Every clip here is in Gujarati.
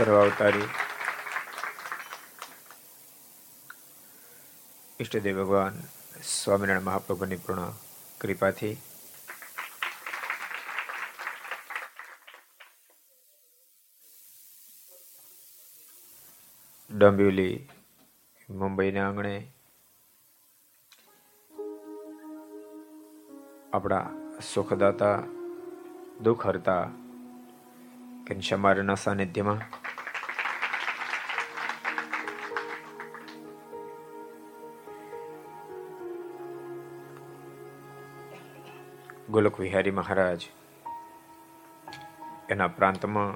સર્વાવતારી ઈષ્ટદેવ ભગવાન સ્વામિનારાયણ મહાપ્રભુની પૂર્ણ કૃપાથી ડંબિવલી મુંબઈના આંગણે આપણા સુખદાતા દુઃખ હરતા ઘનશ્યામારના સાનિધ્યમાં ગોલક વિહારી મહારાજ એના પ્રાંતમાં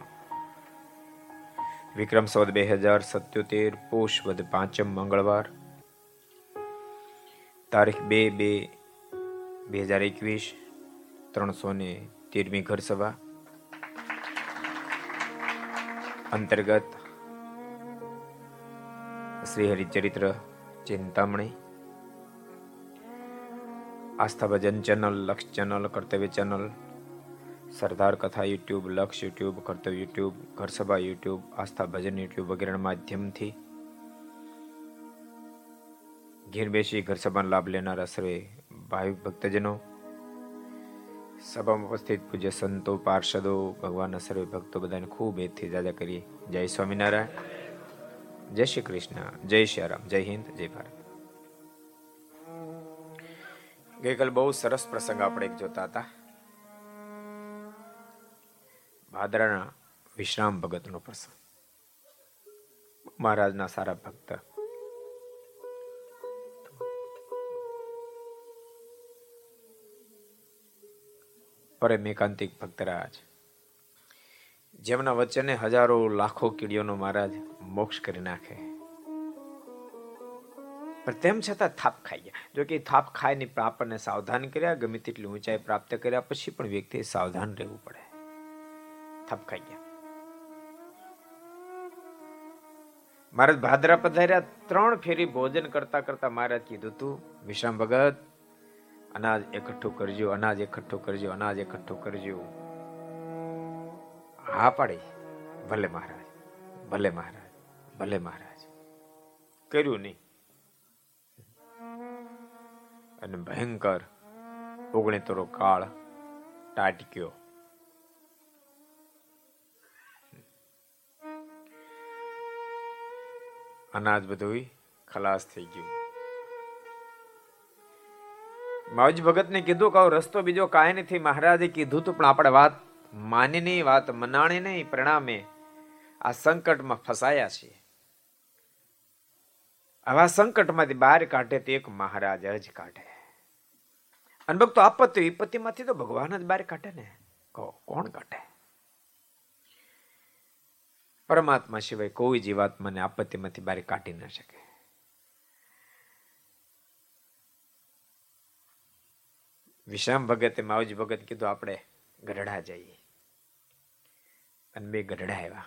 વિક્રમ સંવત બે હજાર સત્યોતેર, પોષ વદ પાંચમ મંગળવાર, તારીખ બે બે બે હજાર એકવીસ, ત્રણસો ને તેરમી ઘર સભા અંતર્ગત Shri Haricharitra Chintamani Aastha Bhajan channel, Laksh channel, Kartavya channel, Sardar Katha YouTube, Laksh YouTube, Kartavya YouTube, Gharsabha YouTube Aastha Bhajan YouTube વગેરેના માધ્યમથી ઘેર બેસી ઘરસભાનો લાભ લેનારા સર્વે ભાવિક ભક્તજનો સભામાં ઉપસ્થિત પૂજ્ય સંતો, પાર્ષદો, ભગવાનના સર્વે ભક્તો બધાને ખૂબ એથી જાજા કરીએ. જય સ્વામિનારાયણ. જય શ્રી કૃષ્ણ. જય શ્રી રામ. જય હિન્દ. જય ભારત. ગઈકાલ બહુ સરસ પ્રસંગ આપણે એક જોતા હતા. ભાદરાના વિશ્રામ ભગતનો પ્રસંગ. મહારાજના સારા ભક્ત. પરમ એકાંતિક ભક્તરાજ. જેમના વચ્ચેને હજારો લાખો કીડીઓનો મહારાજ મોક્ષ કરી નાખે. પણ તેમ છતાં થાપ ખાઈ ગયા. જો કે થાપ ખાઈને આપણને સાવધાન કર્યા, ગમે તેટલી ઊંચાઈ પ્રાપ્ત કર્યા પછી પણ વ્યક્તિએ સાવધાન રહેવું પડે. થાપ ખાઈ ગયા. મહારાજ ભાદરા પધાર્યા, ત્રણ ફેરી ભોજન કરતા કરતા મહારાજ કીધું તું, વિશ્રામ ભગત અનાજ એકઠું કરજો, અનાજ એકઠું કરજો, અનાજ એકઠું કરજો. હા પાડી. ભલે મહારાજ. ભલે મહારાજ. ભલે મહારાજ. કર્યું નહીં. અને ભયંકર ઓગણેતરો કાળ ટાટક્યો. અનાજ બધું ખલાસ થઈ ગયું. માવજી ભગતને કીધું કે રસ્તો બીજો કાંઈ નથી. મહારાજે કીધું તું, પણ આપણે વાત માની નહીં વાત મનાણી નહીં પરિણામે આ સંકટમાં ફસાયા છીએ. આવા સંકટમાંથી બહાર કાઢે તો એક મહારાજ જ કાઢે. અને ભક્તો, આપત્તિ વિપત્તિમાંથી તો ભગવાન જ બહાર કાઢે ને. કોણ કાઢે? પરમાત્મા સિવાય કોઈ જીવાત્માને આપત્તિમાંથી બહાર કાઢી ન શકે. વિશ્રામ ભગતે માવજી ભગત કીધું, આપણે ગઢડા જઈએ. અને બે ગઢડા આવ્યા.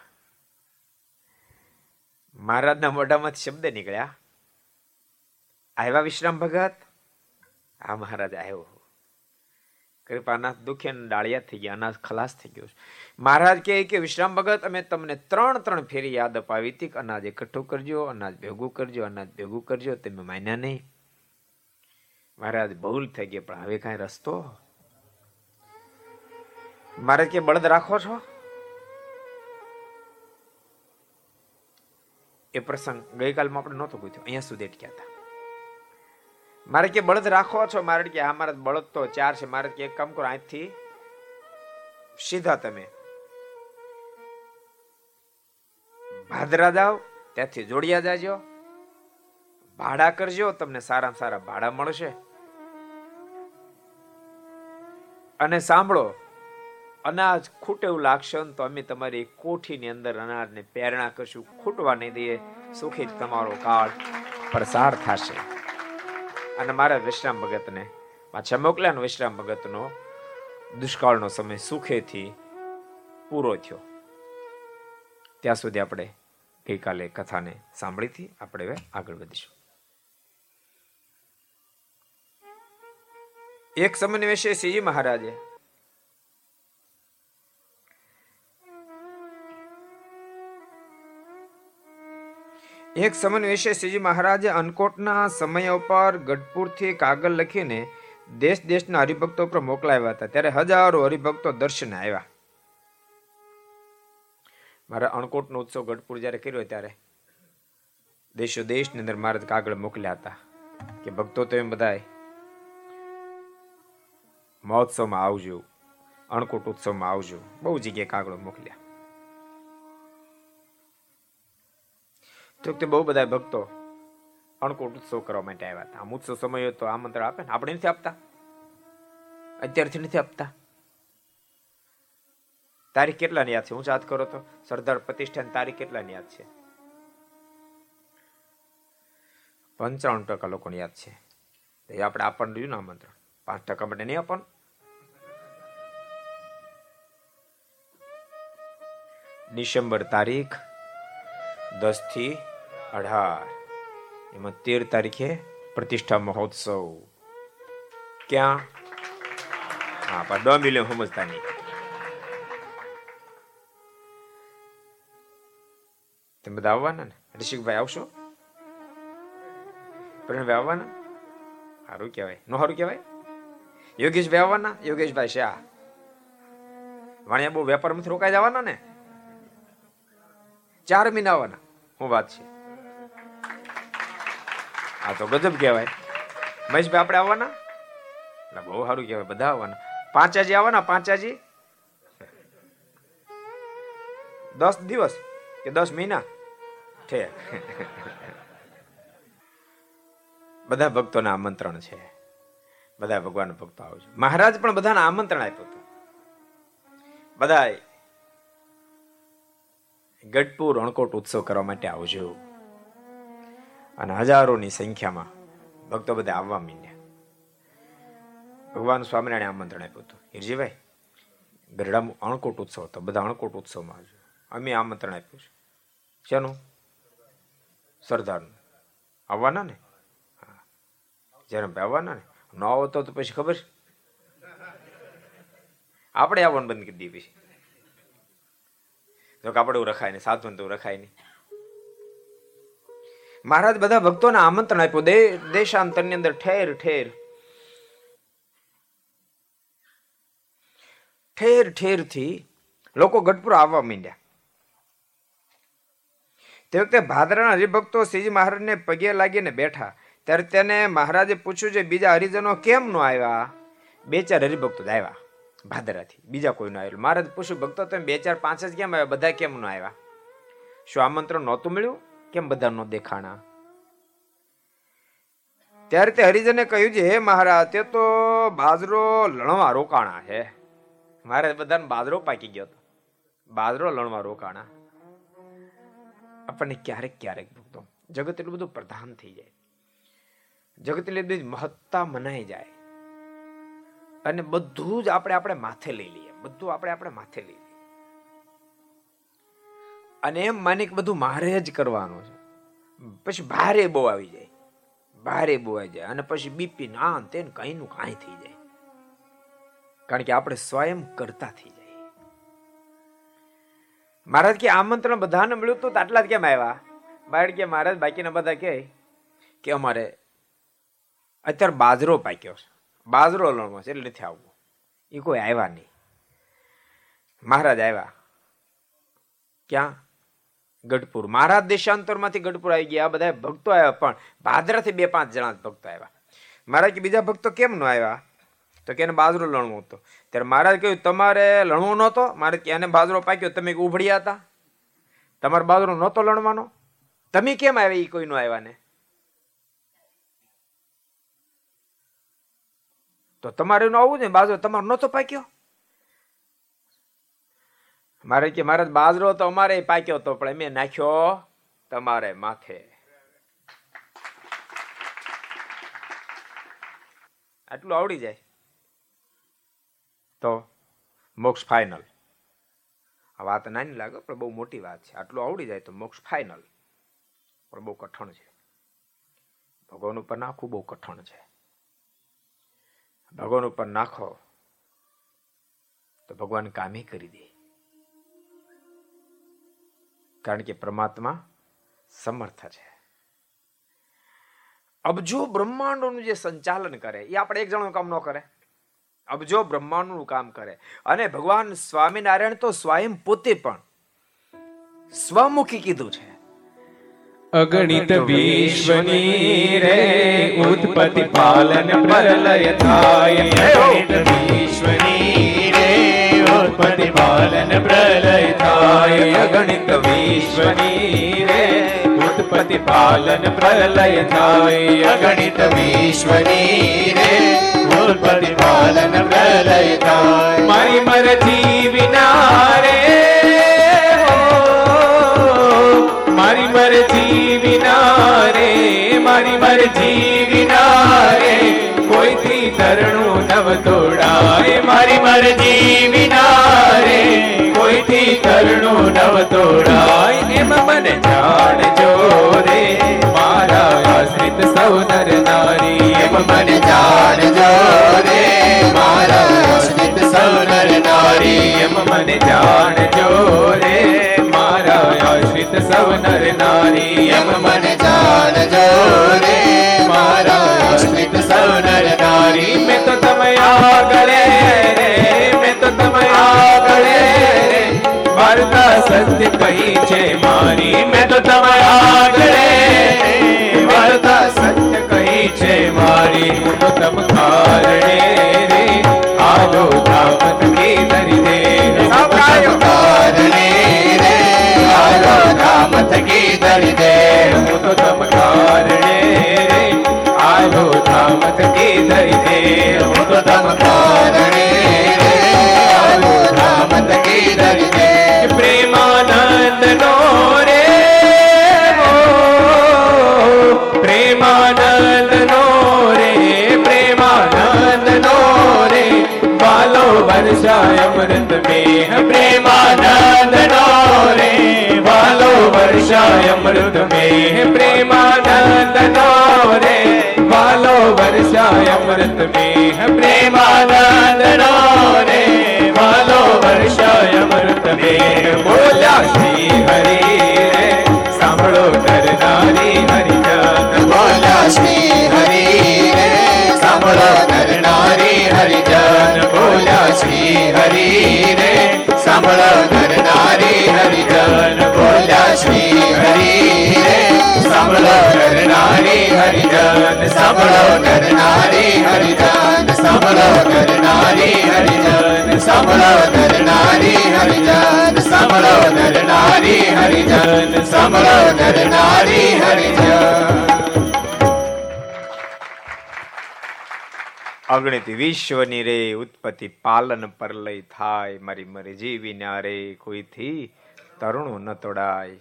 મહારાજના મોઢામાંથી શબ્દ નીકળ્યા, આવ્યા વિશ્રામ ભગત? આ મહારાજ, આવ્યો કૃપાનાથ દુખે ડાળિયા થઈ ગયા, અનાજ ખલાસ થઈ ગયો. મહારાજ કહે કે, વિશ્રામ ભગત, અમે તમને ત્રણ ત્રણ ફેરી યાદ અપાવી હતી અનાજ એકઠું કરજો, અનાજ ભેગું કરજો, અનાજ ભેગું કરજો તમે માન્યા નહીં. મહારાજ ભૂલ થઈ ગઈ પણ હવે કાંઈ રસ્તો? મારે કે બળદ રાખો છો? એ પ્રસંગ ગઈકાલમાં આપણે નહોતો પૂછ્યો અહીંયા સુધી અટક્યા હતા. મારે કે બળદ રાખો છો? મારે કે હા, મારે બળદ તો ચાર છે. મારે કે એક કામ કરો, અહીંથી સીધા તમે ભાદરા જાઓ, ત્યાંથી જોડિયા જાજો, ભાડા કરજો, તમને સારામાં સારા ભાડા મળશે. અને સાંભળો, અનાજ ખૂટે એવું લાગશે તો અમે તમારી કોઠીની અંદર અનાજને પ્રેરણા કરશું. ખૂટવા નહીં દઈએ, સુખી તમારો કાળ પ્રસાર થશે. અને મારા વિશ્રામ ભગતને, પાછા મોકલ્યા વિશ્રામ ભગતનો દુષ્કાળનો સમય સુખેથી પૂરો થયો. ત્યાં સુધી આપણે ગઈકાલે કથાને સાંભળીથી આપણે હવે આગળ વધીશું. એક સમન્વય શ્રીજી મહારાજે. એક સમન વિશે શ્રીજી મહારાજે અનકોટના સમય ઉપર ગઢપુરથી કાગળ લખીને દેશ દેશના હરિભક્તો પર મોકલાવ્યા હતા. ત્યારે હજારો હરિભક્તો દર્શન આવ્યા. મારા અણકોટનો ઉત્સવ ગઢપુર જ્યારે કર્યો ત્યારે દેશો દેશની અંદર મહારાજ કાગળ મોકલ્યા હતા. કે ભક્તો તમે બધાય મહોત્સવમાં આવજો અણકૂટ ઉત્સવમાં આવજો. બહુ જગ્યાએ કાગળો મોકલ્યા. તો તે બહુ બધા ભક્તો અણકોટ ઉત્સવ કરવા માટે આવ્યા હતા. આમ ઉત્સવ સમય તો આમંત્રણ આપે ને આપણે નથી આપતા. અત્યારથી નથી આપતા. તારીખ કેટલાની યાદ છે? હું યાદ કરો તો? સરદાર પ્રતિષ્ઠાન તારીખ કેટલાની યાદ છે? પંચાવન ટકા લોકોને યાદ છે. આપણે આપણને રહ્યું ને આમંત્રણ. પાંચ ટકા માટે નહીં આપવાનું? ડિસેમ્બર તારીખ દસથી અઢાર. એમાં તેર તારીખે પ્રતિષ્ઠા મહોત્સવ. ક્યાં? હા, પણ મિલિયન સમજતા નહીં તમે બધા આવવાના ને? ઋષિકભાઈ આવશો? પ્રવીણભાઈ આવવાના? સારું કહેવાય. નો સારું કહેવાય? યોગેશભાઈ આવવાના? યોગેશભાઈ શાહ વાણિયા બહુ વેપારમાંથી રોકાઈ જવાના ને? ચાર મહિના આવવાના હું વાત છે. આ તો ગજબ કહેવાય. મહેશભાઈ, આપણે આવવાના? એટલે બહુ સારું કહેવાય, બધા આવવાના. પાંચાજી આવવાના? પાંચાજી? દસ દિવસ કે દસ મહિના? છે બધા ભક્તોને આમંત્રણ છે. બધા ભગવાન ભક્તો આવજો મહારાજ પણ બધાને આમંત્રણ આપ્યું હતું. બધા ગઢપુર રણકોટ ઉત્સવ કરવા માટે આવજો અને હજારોની સંખ્યામાં ભક્તો બધા આવવા માંડ્યા. ભગવાન સ્વામિનારાયણ આમંત્રણ આપ્યું હતું. હિરજીભાઈ ગરડા અણકોટ ઉત્સવ હતો. બધા અણકોટ ઉત્સવમાં આવજો અમે આમંત્રણ આપ્યું છે. શેનું? સરદારનું. આવવાના ને? હા. જ્યારે આવવાના ને? ન આવતો તો પછી ખબર? આપણે આવવાનું બંધ કરી દઈએ પછી. જો કાપડ રખાય નહીં સાધુ તો રખાય નહીં. મહારાજ બધા ભક્તોને આમંત્રણ આપ્યું. દેશાંતરની અંદર ઠેર ઠેર. ઠેર ઠેરથી લોકો ગઢપુર આવવા માંડ્યા. તે વખતે ભાદરાના હરિભક્તો શ્રીજી મહારાજને પગે લાગીને બેઠા. ત્યારે તેને મહારાજે પૂછ્યું છે બીજા હરિજનો કેમ નો આવ્યા? બે, ચાર હરિભક્તો આવ્યા. ભાદરાથી. બીજા કોઈ ન આવેલું મહારાજ પૂછ્યું, ભક્તો, તમે બે ચાર પાંચ જ કેમ આવ્યા? બધા કેમ ન આવ્યા? શું આમંત્રણ નહોતું મળ્યું? કેમ બધા નો દેખાણા? ત્યારે તે હરિજને કહ્યું છે, હે મહારાજ, તે તો બાજરો લણવા રોકાણા હે. મારે બધાને બાજરો પાકી ગયો હતો. બાજરો લણવા રોકાણા. આપણને ક્યારેક ક્યારેક ભૂગતો જગત એટલું બધું પ્રધાન થઈ જાય. જગત એટલી બધી મહત્તા મનાઈ જાય. અને બધું જ આપણે આપણે માથે લઈ લઈએ. બધું આપણે આપણે માથે લઈ લઈએ. અને એમ માની કે બધું મારે જ કરવાનું છે. પછી ભારે બહુ આવી જાય. ભારે બહુ આવી જાય. અને પછી બીપી ના તે કઈ નું કાંઈ થઈ જાય. કારણ કે આપણે સ્વયં કરતા થઈ જાય. મહારાજ કે આમંત્રણ બધાને મળ્યું તો આટલા જ કેમ આવ્યા? બાળ કે મહારાજ બાકીના બધા કે અમારે અત્યારે બાજરો પાક્યો છે. બાજરો લણવો છે, એટલે નથી આવવું. એ કોઈ આવ્યા નહીં. મહારાજ આવ્યા. ક્યાં? ગઢપુર. મહારાજ દેશાંતરમાંથી ગઢપુર આવી ગયા. બધા ભક્તો આવ્યા, પણ ભાદરાથી બે પાંચ જણા ભક્તો આવ્યા. મહારાજ કે બીજા ભક્તો કેમ ન આવ્યા? તો કે એને બાજરો લણવો હતો. ત્યારે મહારાજ કહ્યું, તમારે લણવો નહોતો? મારે કે એને બાજરો પાક્યો. તમે ઉભડ્યા હતા? તમારે બાજરો નહોતો લણવાનો? તમે કેમ આવ્યા એ કોઈ નો આવ્યા ને તો તમારે આવવું આવું ને બાજરો તમારો નહોતો પાક્યો મારે કે મારે બાજરો તો અમારે પાક્યો તો, પણ મેં નાખ્યો તમારે માથે. આટલું આવડી જાય? તો મોક્ષ ફાઇનલ આ વાત નાની લાગે, પણ બહુ મોટી વાત છે. આટલું આવડી જાય તો મોક્ષ ફાઇનલ પણ બહુ કઠણ છે. ભગવાન ઉપર નાખવું બહુ કઠણ છે. ભગવાન ઉપર નાખો, તો ભગવાન કામે કરી દે. કારણ કે પરમાત્મા સમર્થ છે. અબજો બ્રહ્માંડોનું જે સંચાલન કરે, એ આપણે એક જણનું કામ ન કરે. અબજો બ્રહ્માંડનું કામ કરે, અને ભગવાન સ્વામિનારાયણ તો સ્વયં પોતે પણ સ્વમુખી કીધું છે. અગણિત વિશ્વની રે ઉત્પત્તિ પાલન પ્રલય થાય. અગણિત વિશ્વની રે ઉત્પત્તિ પાલન પ્રલય થાય. અગણિત વિશ્વની રે ઉત્પત્તિ પાલન પ્રલય થાય. અગણિત વિશ્વની રે ઉત્પત્તિ પાલન પ્રલય થાય. મારી મરજી વિના મરજી વિના રે મારી મરજી વિના રે કોઈથી તરણું નવ તોડાય, મારી મરજી વિના રે કોઈથી તરણું નવ તોડાય, એમ મને જાણજો રે, મારા આશ્રિત સૌ નર નારી એમ મને જાણજો રે, મારા આશ્રિત સૌ નર નારી, એમ મને જાણજો રે. આશ્રિત સૌ નર નારી એમ મને જાણજો રે મારા આશ્રિત સૌ નર નારી. મેં તો તમે આગળે રે, મેં તો તમે આગળે વાર્તા સત્ય કહી છે મારી. મેં તો તમે આગળે વાર્તા સત્ય કહી છે મારી. હું તો તમ કારણે રે. આલો ધામ કી ધરી દે. કારણે આલો ધામત કી ધરી દે હું તો તમ કારણે રે આલો ધામત કી ધરી દે હું તો તમ કારણે રે આલો ધામત કી ધરી દે પ્રેમાનંદ નો રે પ્રેમાનંદ નો રે પ્રેમાનંદ નો રે બાલો વર્ષાય અમૃત મેહ પ્રેમાનંદ વર્ષાય અમૃત મેહ પ્રેમાનંદ નો રે વાલો વર્ષાય અમૃત મેહ પ્રેમાનંદ નો રે વાલો વર્ષાય અમૃત મેહ બોલા શ્રી હરે રે સાંભળો કરનારી હરિજન બોલા શ્રી હરે સાંભળો કરનારી હરિજન બોલા શ્રી હરે સાંભળો કરનારી હરિજન શ્રી હરી રે સાંભળો કરનારી હરિજન સાંભળો કરનારી હરિજન સાંભળો કરનારી હરિજન સાંભળો કરનારી હરિજન સાંભળો કરનારી હરિજન સાંભળો કરનારી હરિજન અગણિત વિશ્વની રે ઉત્પત્તિ પાલન પરલય થાય, મારી મરજી વિના રે કોઈથી? તરુણું ન તોડાય.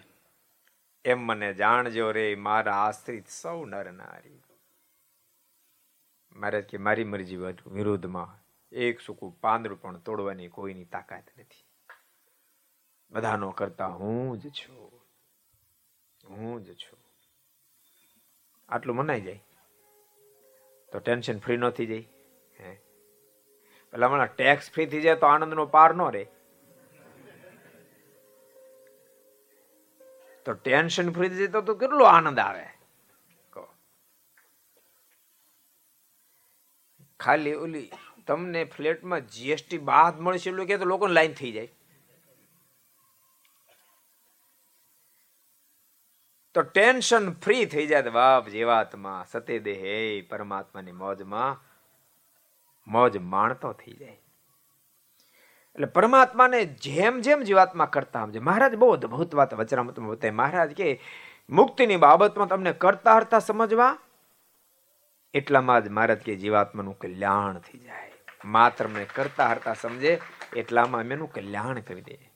એમ મને જાણજો રે, મારા આશ્રિત સૌ નર નારી. મારે કે, મારી મરજી વિરોધમાં એક સુકું પાંદડું પણ તોડવાની કોઈની તાકાત નથી. બધાનો કરતા હું જ છું. હું જ છું. આટલું મનાઈ જાય. તો ટેન્શન ફ્રી ન થઈ જાય. હે? પેલા હમણાં ટેક્સ ફ્રી થઈ જાય તો આનંદનો પાર ન રહે. તો ટેન્શન ફ્રી થઈ જાય તો કેટલો આનંદ આવે? ખાલી ઓલી તમને ફ્લેટમાં જીએસટી બાદ મળશે એટલું કે તો લોકોને લાઈન થઈ જાય. તો ટેન્શન ફ્રી થઈ જાય બાપ જીવાત્મા સતે દેહે પરમાત્માની મોજમાં, મોજ માણતો થઈ જાય. એટલે પરમાત્માને જેમ જેમ જીવાત્મા કરતા સમજે મહારાજ બહુ અદભુત વાત વચરામતમાં બતાવી. મહારાજ કે, મુક્તિની બાબતમાં તમને કરતા હરતા સમજવા? એટલામાં જ મહારાજ કે, જીવાત્માનું કલ્યાણ થઈ જાય. માત્ર મને કરતા હરતા સમજે, એટલામાં અમે એનું કલ્યાણ કરી દઈએ.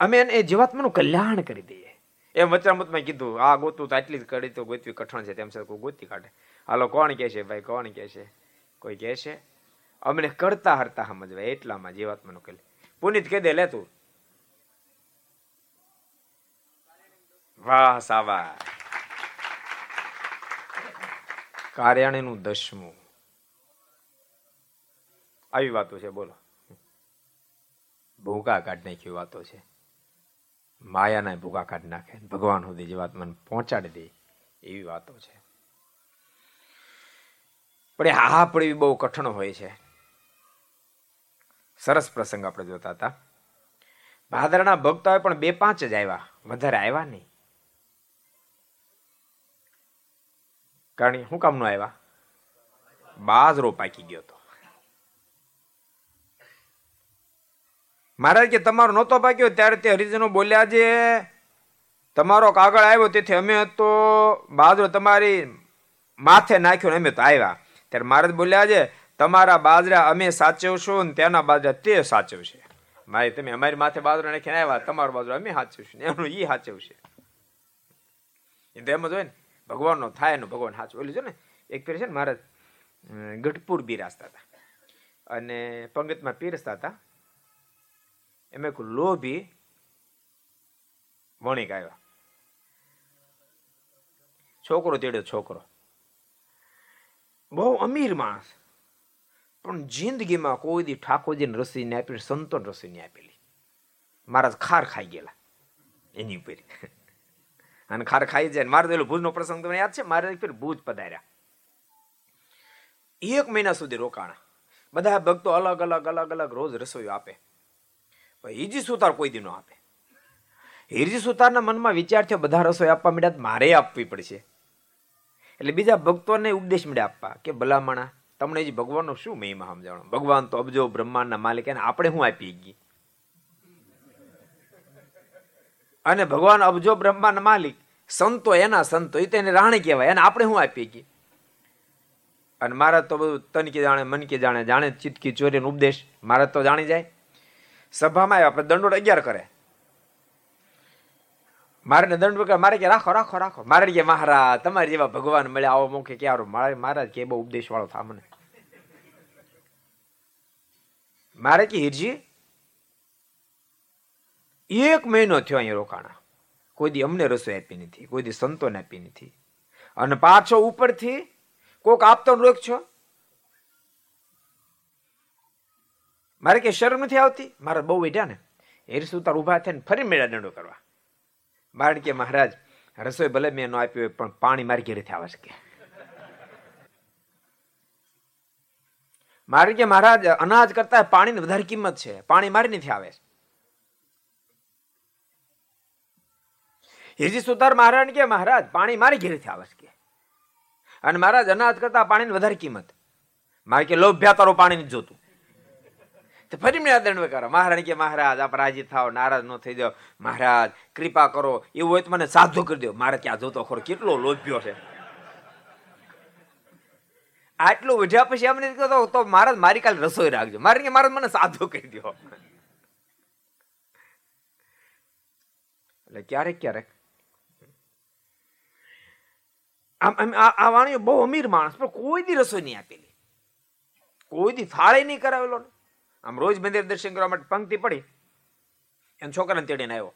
અમે એને જીવાત્માનું કલ્યાણ કરી દઈએ. એમ વચરામતમાં કીધું, આ ગોતું તો આટલી જ કરી તો ગોતવી કઠણ છે. તેમ છતાં કોઈ ગોતી કાઢે. હાલો, કોણ કહે છે ભાઈ, કોણ કહે છે કોઈ કહે છે અમને કરતા હરતા સમજવાય એટલામાં જીવાત્માનું કહે પુનિત કહી દે, લે તું. વાહ સાવા કાર્યાણીનું દસમું. આવી વાતો છે, બોલો. ભૂકા કાઢ નાખી વાતો છે. માયાના ભૂગા કાઢ નાખે ભગવાન સુધી જીવાત મને પહોંચાડી દે એવી વાતો છે. પણ આ પણ બહુ કઠણ હોય છે. સરસ પ્રસંગ આપણે જોતા હતા. ભાદરના ભક્તો પણ બે પાંચ જ આવ્યા વધારે આવ્યા નહીં. કારણ શું કામ નો આવ્યા બાજરો પાકી ગયો હતો. મહારાજ કે તમારો નહોતો પાક્યો ત્યારે તે હરિજનો બોલ્યા છે, તમારો કાગળ આવ્યો તેથી અમે તો બાજરો તમારી માથે નાખ્યો અમે તો આવ્યા ત્યારે મહારાજ બોલ્યા છે તમારા બાજરા અમે સાચવશું ને ત્યાંના બાજરા તે સાચવશે. મારે તમે અમારી માથે બાજરો નાખીને આવ્યા, તમારો બાજરો અમે સાચવશું એનું ઈ સાચવશે. એમ જ હોય ને, ભગવાનનો થાય એનું ભગવાન સાચું ઓલું જો ને, એક ફેર છે ને મહારાજ ગઢપુર બિરાજતા હતા. અને પંગતમાં પીરસતા હતા. એમાં એક લોભી વણિક આવ્યા. છોકરો તેડ્યો છોકરો. બહુ અમીર માણસ. પણ જિંદગીમાં કોઈ દી ઠાકોરજીને રસી ને આપી સંતોન રસી ને આપેલી. મહારાજ ખાર ખાઈ ગયેલા એની ઉપર. અને ખાર ખાઈ જાય મારે પેલો ભુજનો પ્રસંગ તમને યાદ છે? મારે ફેર ભુજ પધાર્યા. એક મહિના સુધી રોકાણા. બધા ભક્તો અલગ અલગ અલગ અલગ રોજ રસોઈ આપે. હિરજી સુતાર કોઈ દી ન આપે. હિરજી સુતારના મનમાં વિચાર થયો બધા રસોઈ આપવા મળ્યા મારે આપવી પડશે. એટલે બીજા ભક્તોને ઉપદેશ મળ્યા આપવા કે ભલામણા તમને જ ભગવાનનો શું મહિમા સમજાણો? ભગવાન તો અબજો બ્રહ્માંડના માલિક એને આપણે શું આપી ગઈ? અને ભગવાન અબજો બ્રહ્માંડ માલિક, સંતો એના સંતો એ તેને રાણી કહેવાય, એને આપણે શું આપી ગઈ? અને મારા તો બધું તન કે જાણે, મન કે જાણે જાણે ચિતકી ચોરીનો ઉપદેશ, મારા તો જાણી જાય. સભામાં આવ્યા, આપણે દંડોળ અગિયાર કરે. મારે દંડ મારે કે રાખો રાખો રાખો. મારે કે મહારાજ તમારે જેવા ભગવાન મળ્યા, આવો મોકે ક્યારે મારે મહારાજ કે બહુ ઉપદેશ વાળો થા મને. મારે કે, હિરજી, એક મહિનો થયો અહીંયા રોકાણા. કોઈ દી અમને રસોઈ આપી નથી, કોઈ દી સંતોને આપી નથી. અને પાછો ઉપરથી કોક આપતો રોક છો? મારે કે શરમ નથી આવતી? મારે બહુ વેઢ્યા ને. હેર સુતાર ઊભા થઈને ફરી મેળા દંડો કરવા. મારે કે મહારાજ, રસોઈ ભલે મેં ન આપ્યું પણ પાણી મારી ઘેરેથી આવે કે મારે કે મહારાજ, અનાજ કરતા પાણીની વધારે કિંમત છે. પાણી મારી નથી આવે. હિરજી સુતાર મહારાજ કે, મહારાજ, પાણી મારી ઘેરેથી આવે છે અને મહારાજ, અનાજ કરતા પાણીની વધારે કિંમત. મારે કે લોભ્યા તારો પાણી નથી જોતું. તો ફરી મેં દંડ કરો. મહારાણી કે મહારાજ, આપ રાજી થાવ નારાજ ન થઈ જાઓ. મહારાજ, કૃપા કરો. એવું હોય તો મને સાધુ કરી દો. મારે ત્યાં જોતો ખરો કેટલો લોભ્યો છે. આટલું વધ્યા પછી એમને કહો તો મહારાજ મારી કાલે રસોઈ રાખજો. મારે કે મહારાજ મને સાધુ કરી દો. એટલે ક્યારેક ક્યારેક આમ આ વાણીઓ બહુ અમીર માણસ, પણ કોઈ દી રસોઈ નહીં આપેલી. કોઈ દી થાળે નહીં કરાવેલો ને. આમ રોજ મંદિર દર્શન કરવા માટે પંક્તિ પડી એમ છોકરાને તેડીને આવ્યો.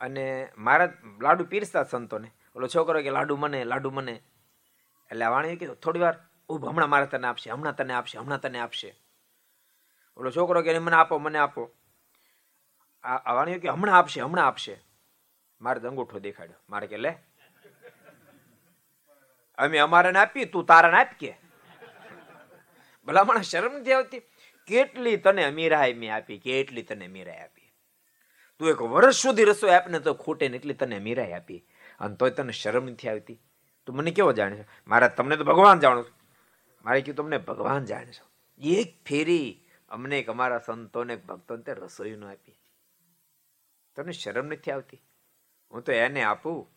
અને મારા લાડુ પીરસતા સંતોને, ઓલો છોકરો કે, લાડુ મને લાડુ મને. એટલે વાણીએ કીધું, થોડી વાર ઉભ હમણાં મારે તને આપશે, હમણાં તને આપશે, હમણાં તને આપશે. ઓલો છોકરો કે, મને આપો મને આપો. આ વાણીઓ કે, હમણાં આપશે હમણાં આપશે. મારે અંગૂઠો દેખાડ્યો. મારે કે, લે, અમે અમારે આપી તું તારાને આપ કે ભલા મને શરમ નથી આવતી. કેટલી તને અમીરાય મેં આપી, કેટલી તને મીરાય આપી? તું એક વર્ષ સુધી રસોઈ આપને તો ખોટે ને એટલી તને મીરાય આપી. અને તોય તને શરમ નથી આવતી. તું મને કેવો જાણે છે મારા તમને તો ભગવાન જાણો મારે કીધું, તમને ભગવાન જાણે છો. એક ફેરી અમને એક અમારા સંતોને ભક્તોને તે રસોઈ ન આપી. તને શરમ નથી આવતી? હું તો એને આપું.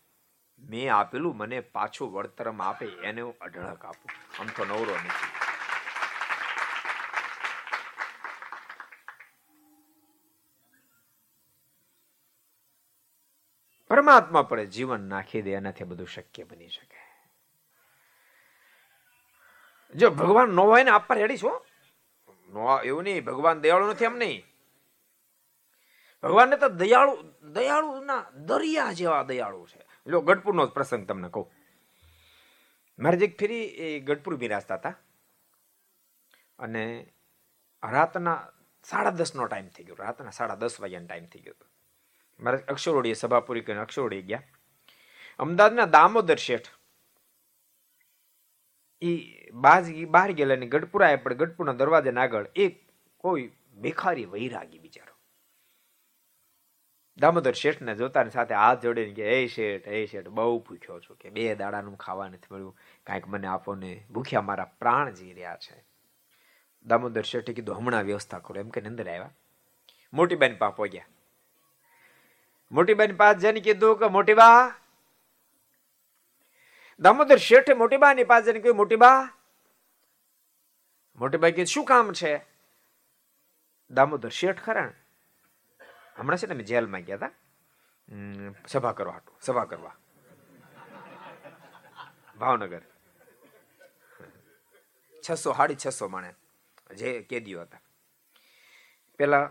મેં આપેલું, મને પાછું વળતરમાં આપે, એને હું અઢળક આપું. આમ તો નવરો નથી. પરમાત્મા પર જીવન નાખી દે, એનાથી બધું શક્ય બની શકે. જો ભગવાન નો હોય ને આપવા રેડી છો? એવું નહીં, ભગવાન દયાળુ નથી એમ નહીં. ભગવાનને તો દયાળુ દયાળુ ના દરિયા જેવા દયાળુ છે. લો, ગઢપુરનો પ્રસંગ તમને કહું. મારે જે ફેરી એ ગઢપુર બિરાજતા હતા. અને રાતના સાડા દસનો ટાઈમ થઈ ગયો, રાતના સાડા દસ વાગ્યાનો ટાઈમ થઈ ગયો હતો. મારે અક્ષરોડીએ સભા પૂરી કરીને અક્ષરોડી ગયા. અમદાવાદના દામોદર શેઠ. એ બાજ બહાર ગયેલા ને ગઢપુરા આવ્યા પણ ગઢપુરના દરવાજાના આગળ એક કોઈ ભિખારી વૈરાગી બિચારો. દામોદર શેઠને જોતાની સાથે હાથ જોડીને કે, એ શેઠ એ શેઠ, બહુ ભૂખ્યો છું કે બે દાડાનું ખાવા નથી મળ્યું. કાંઈક મને આપો ને. ભૂખ્યા મારા પ્રાણ જી રહ્યા છે. દામોદર શેઠે કીધું, હમણાં વ્યવસ્થા કરો. એમ કે અંદર આવ્યા. મોટી બેન પા પહોંચ્યા મોટીબાઈ પાસે જઈને કીધું કે મોટીબા દામોદર શેઠે મોટીબાની પાસે જઈને કહ્યું મોટીબા મોટીબા કીધું શું કામ છે? દામોદર શેઠ ખરા હમણાં છે ને અમે જેલમાં ગયા હતા. સભા કરવા હાટુ સભા કરવા. ભાવનગર. છસો, સાડી છસો માણે જે કેદીઓ હતા. પેલા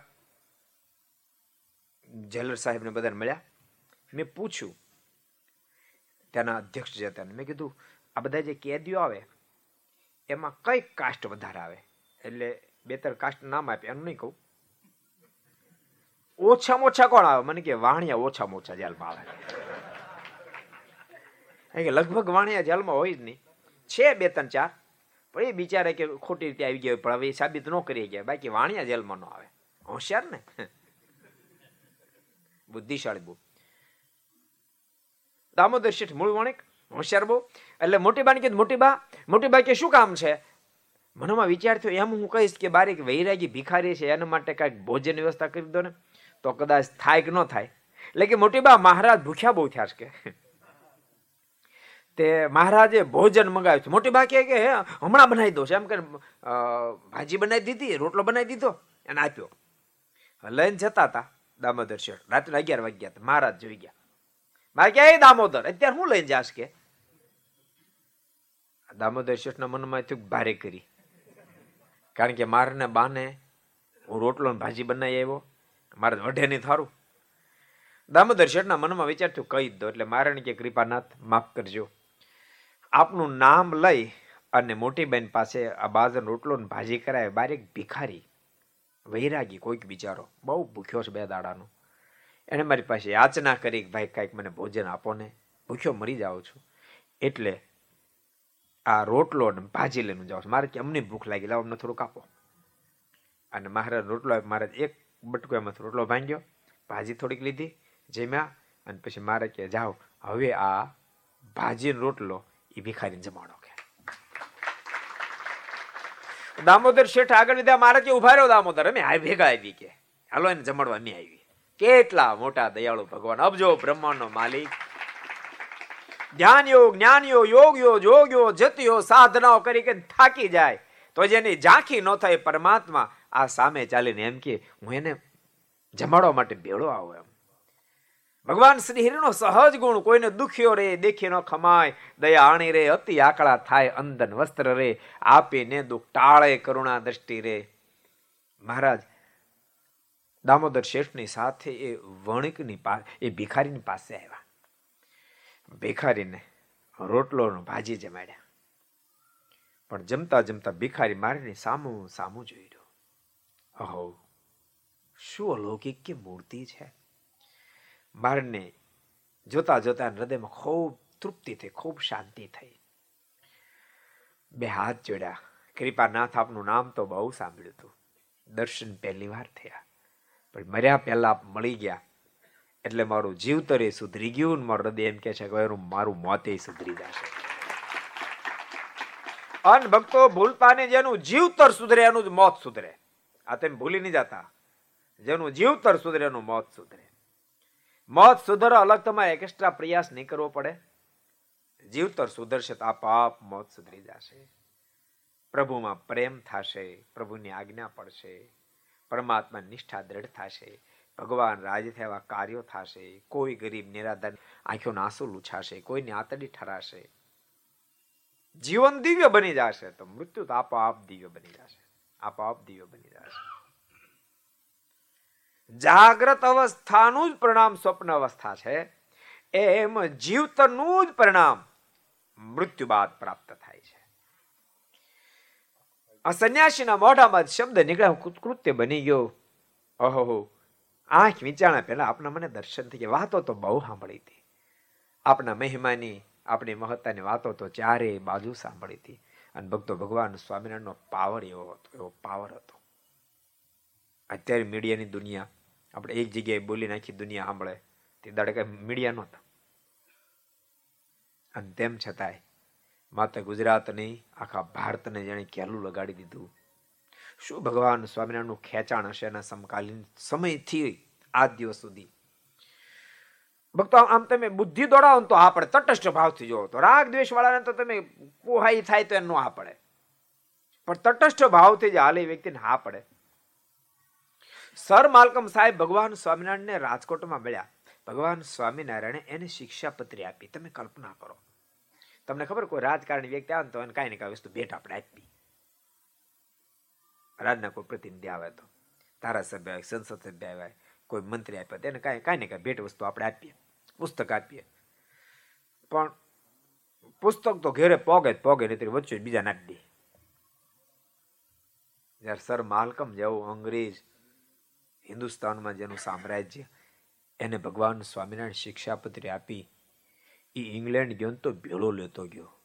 જેલર સાહેબને બધાને મળ્યા. મેં પૂછ્યું ત્યાંના અધ્યક્ષ જે હતા મેં કીધું, આ બધા જે કેદીઓ આવે, એમાં કઈ કાસ્ટ વધારે આવે? એટલે બે ત્રણ કાસ્ટ નામ આપે, એનું નહીં કહું. ઓછામાં ઓછા કોણ આવે? મને કે વાણિયા ઓછામાં ઓછા જેલમાં આવે. કે લગભગ વાણિયા જેલમાં હોય જ નહીં. છે બે ત્રણ ચાર, પણ એ બિચારા કે ખોટી રીતે આવી ગયા પણ હવે એ સાબિત ન કરી ગયા બાકી વાણિયા જેલમાં ન આવે. હોશિયાર ને? બુદ્ધિશાળી બહુ. દામોદર શેઠ મૂળ વણિક, હોશિયાર બહુ. એટલે મોટી બાને કીધું મોટી બા મોટી બા કે શું કામ છે? મનમાં વિચાર થયો, એમ હું કહીશ કે બારીક વૈરાગી ભિખારી છે, એના માટે કાંઈક ભોજન વ્યવસ્થા કરી દો ને, તો કદાચ થાય કે ન થાય. એટલે કે મોટી બા, મહારાજ ભૂખ્યા બહુ થયા છે કે. તે મહારાજે ભોજન મંગાવ્યું મોટી બા કે હમણાં બનાવી દો. છે એમ કે ભાજી બનાવી દીધી, રોટલો બનાવી દીધો, એને આપ્યો. લઈને જતા હતા દામોદર શેઠ રાત્રે અગિયાર વાગ્યા મહારાજ જોઈ ગયા. મારે ક્યાં "એ દામોદર? અત્યારે હું લઈને જાશ કે? દામોદર શેઠના મનમાં થયું ભારે કરી. કારણ કે મારને બાને હું રોટલો ને ભાજી બનાવી આવ્યો. મારે વઢે નહીં થારું. દામોદર શેઠના મનમાં વિચાર થયું, કહી દો. એટલે મારે કે કૃપાનાથ, માફ કરજો. આપનું નામ લઈ અને મોટી બેન પાસે આ બાજર રોટલો ને ભાજી કરાવે. બારીક ભિખારી. વૈરાગી કોઈક બિચારો. બહુ ભૂખ્યો છે બે દાડાનો. એણે મારી પાસે યાચના કરી ભાઈ કાંઈક મને ભોજન આપો ને. ભૂખ્યો મરી જાઉં છું. એટલે આ રોટલો ને ભાજી લઈને જાઉં છું. મારે કે અમને ભૂખ લાગી, લાવો, અમને થોડુંક આપો. અને મહારાજ રોટલો. મહારાજ એક બટકો એમાં રોટલો ભાંગ્યો, ભાજી થોડીક લીધી, જમ્યા, અને પછી મારે કે જાઓ, હવે આ ભાજીનો રોટલો એ ભિખારીને જમાડો. દામોદર શેઠ આગળ લીધા, મારે કે ઊભા રહ્યો દામોદર. અમે આ ભેગા આવી કે. હાલો એને જમાડવા અમે આવી. કેટલા મોટા દયાળુ ભગવાન. અબજો બ્રહ્માંડનો માલિક. ધ્યાન યોગ જ્ઞાન યોગ યોગ યોગ યોગ યોગ જતિયો, સાધનાઓ કરી કે થાકી જાય. તો જેની ઝાંખી ન થાય પરમાત્મા આ સામે ચાલીને એમ કે, હું એને જમાડવા માટે ભેળો આવો એમ. ભગવાન શ્રી હરિનો સહજ ગુણ કોઈને દુખ્યો રે, દેખી ન ખમાય. દયા આણી રે, અતિ આકળા થાય અંદન વસ્ત્ર રે, આપીને દુઃખ ટાળે, કરુણા દ્રષ્ટિ રે. મહારાજ, દામોદર શેઠની સાથે એ વણિકની એ ભિખારીની પાસે આવ્યા. ભિખારીને રોટલો ભાજી જમાડ્યા. પણ જમતા જમતા ભિખારી મારીને સામું સામું જોઈ રહ્યો. અહો, શું અલૌકિક કે મૂર્તિ છે? મારને જોતા જોતા હૃદયમાં ખૂબ તૃપ્તિ થઈ, ખૂબ શાંતિ થઈ. બે હાથ જોડ્યા. કૃપાનાથ આપનું નામ તો બહુ સાંભળ્યું હતું. દર્શન પહેલી વાર થયા. પણ મર્યા પહેલા આપ મળી ગયા. એટલે મારું જીવતરે સુધરી ગયું મારું હૃદય એમ કે છે કે મારું મોતે સુધરી જશે. અન ભક્તો ભૂલતા ને જેનું જીવતર સુધરે એનું જ મોત સુધરે. આ તેમ ભૂલી નહીં જતા. જેનું જીવતર સુધરે એનું મોત સુધરે. મોત સુધરો, અલગ તમારે એક્સ્ટ્રા પ્રયાસ નહીં કરવો પડે. જીવતર સુધરશે તો આપ મત સુધરી જશે. પ્રભુમાં પ્રેમ થશે, પ્રભુની આજ્ઞા પડશે. પરમાત્મા નિષ્ઠા દ્રઢ થશે. ભગવાન રાજ થયા કાર્યો થશે. કોઈ ગરીબ, નિરાધાર આંખો આંસુ લૂછાશે, કોઈની આતડી ઠરાશે. જીવન દિવ્ય બની જશે તો મૃત્યુ તો આપોઆપ દિવ્ય બની જશે. આપોઆપ દિવ્ય બની જશે. જાગ્રત અવસ્થાનું જ પરિણામ સ્વપ્ન અવસ્થા છે. એમ જીવતનું જ પરિણામ મૃત્યુ બાદ પ્રાપ્ત થાય છે. આ સંન્યાસીના મોઢામાં શબ્દ નીકળ્યા કૃત્ય બની ગયો. ઓહો આંખ વિચારણા પહેલા આપના મને દર્શન થઈ ગયા. વાતો તો બહુ સાંભળી હતી. આપના મહિમાની, આપણી મહત્તાની વાતો તો ચારે બાજુ સાંભળી હતી. અને ભક્તો ભગવાન સ્વામિનારાયણનો પાવર એવો હતો, એવો પાવર હતો. અત્યારે મીડિયાની દુનિયા આપણે એક જગ્યાએ બોલી નાખી, દુનિયા સાંભળે. તે દાડે કઈ મીડિયા નહોતા. અને તેમ છતાંય માત્ર ગુજરાતની આખા ભારતને જેણે કેલું લગાડી દીધું. શું ભગવાન સ્વામિનારાયણનું ખેંચાણ હશે એના સમકાલીન સમયથી આ દિવસ સુધી? ભક્તો, આમ તમે બુદ્ધિ દોડાવો તો આ પડે, તટસ્થ ભાવથી જોવો તો. રાગ દ્વેષ વાળાને તો તમે પોહાઈ થાય તો એનો આ પડે. પણ તટસ્થ ભાવથી જ હાલે વ્યક્તિને હા પડે. સર માલકમ સાહેબ, ભગવાન સ્વામિનારાયણને રાજકોટમાં મળ્યા. ભગવાન સ્વામિનારાયણે એને શિક્ષાપત્રી આપી. તમે કલ્પના કરો. તમને ખબર કોઈ રાજકારણી વ્યક્તિ આવે તો એને કાંઈ ને કાંઈ વસ્તુ ભેટ આપણે આપી રાજના કોઈ પ્રતિનિધિ આવે તો, ધારાસભ્ય આવે, સંસદ સભ્ય આવે, કોઈ મંત્રી આપ્યા તેને કાંઈ કાંઈ ને કાંઈ ભેટ વસ્તુ આપણે આપીએ. પુસ્તક આપીએ. પણ પુસ્તક તો ઘેરે પોગે પોગે નહીં વચ્ચે બીજા નાખી દે. જ્યારે સર માલકમ જેવું અંગ્રેજ હિન્દુસ્તાનમાં જેનું સામ્રાજ્ય એને ભગવાન સ્વામિનારાયણ શિક્ષાપત્રી આપી એ ઇંગ્લેન્ડ ગયો તો ભેળો લેતો ગયો.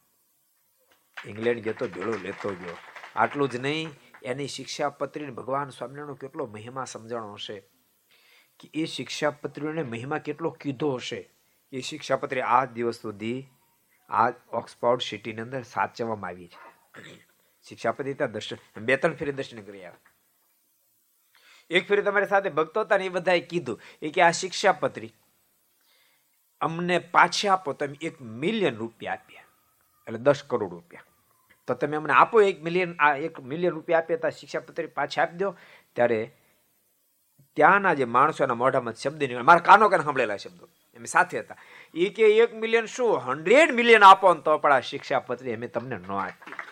ઇંગ્લેન્ડ ગયો તો ભેળો લેતો ગયો. આટલું જ નહીં, એની શિક્ષાપત્રીને ભગવાન સ્વામિનારાયણનો કેટલો મહિમા સમજણો હશે? કે એ શિક્ષાપત્રીઓને મહિમા કેટલો કીધો હશે? એ શિક્ષાપત્રી આ દિવસ સુધી આ ઓક્સફોર્ડ સિટીની અંદર સાચવવામાં આવી છે. શિક્ષાપત્રી ત્યાં દર્શન, બે ત્રણ ફેરી દર્શન કરી આવ્યા. એક ફેરી તમારી સાથે ભક્તો હતા ને એ બધાએ કીધું, એ કે આ શિક્ષાપત્રી અમને પાછી આપો, તમે એક મિલિયન રૂપિયા આપ્યા. એટલે દસ કરોડ રૂપિયા. તો તમે અમને આપો એક મિલિયન આ એક મિલિયન રૂપિયા આપ્યા હતા, શિક્ષાપત્રી પાછી આપી દો. ત્યારે ત્યાંના જે માણસોના મોઢામાં શબ્દ નહીં મારા કાનો કાન સાંભળેલા શબ્દો. એમ સાથે હતા. એ કે એક મિલિયન શું? હંડ્રેડ મિલિયન આપો ને તો પણ આ શિક્ષાપત્રી અમે તમને ન આપી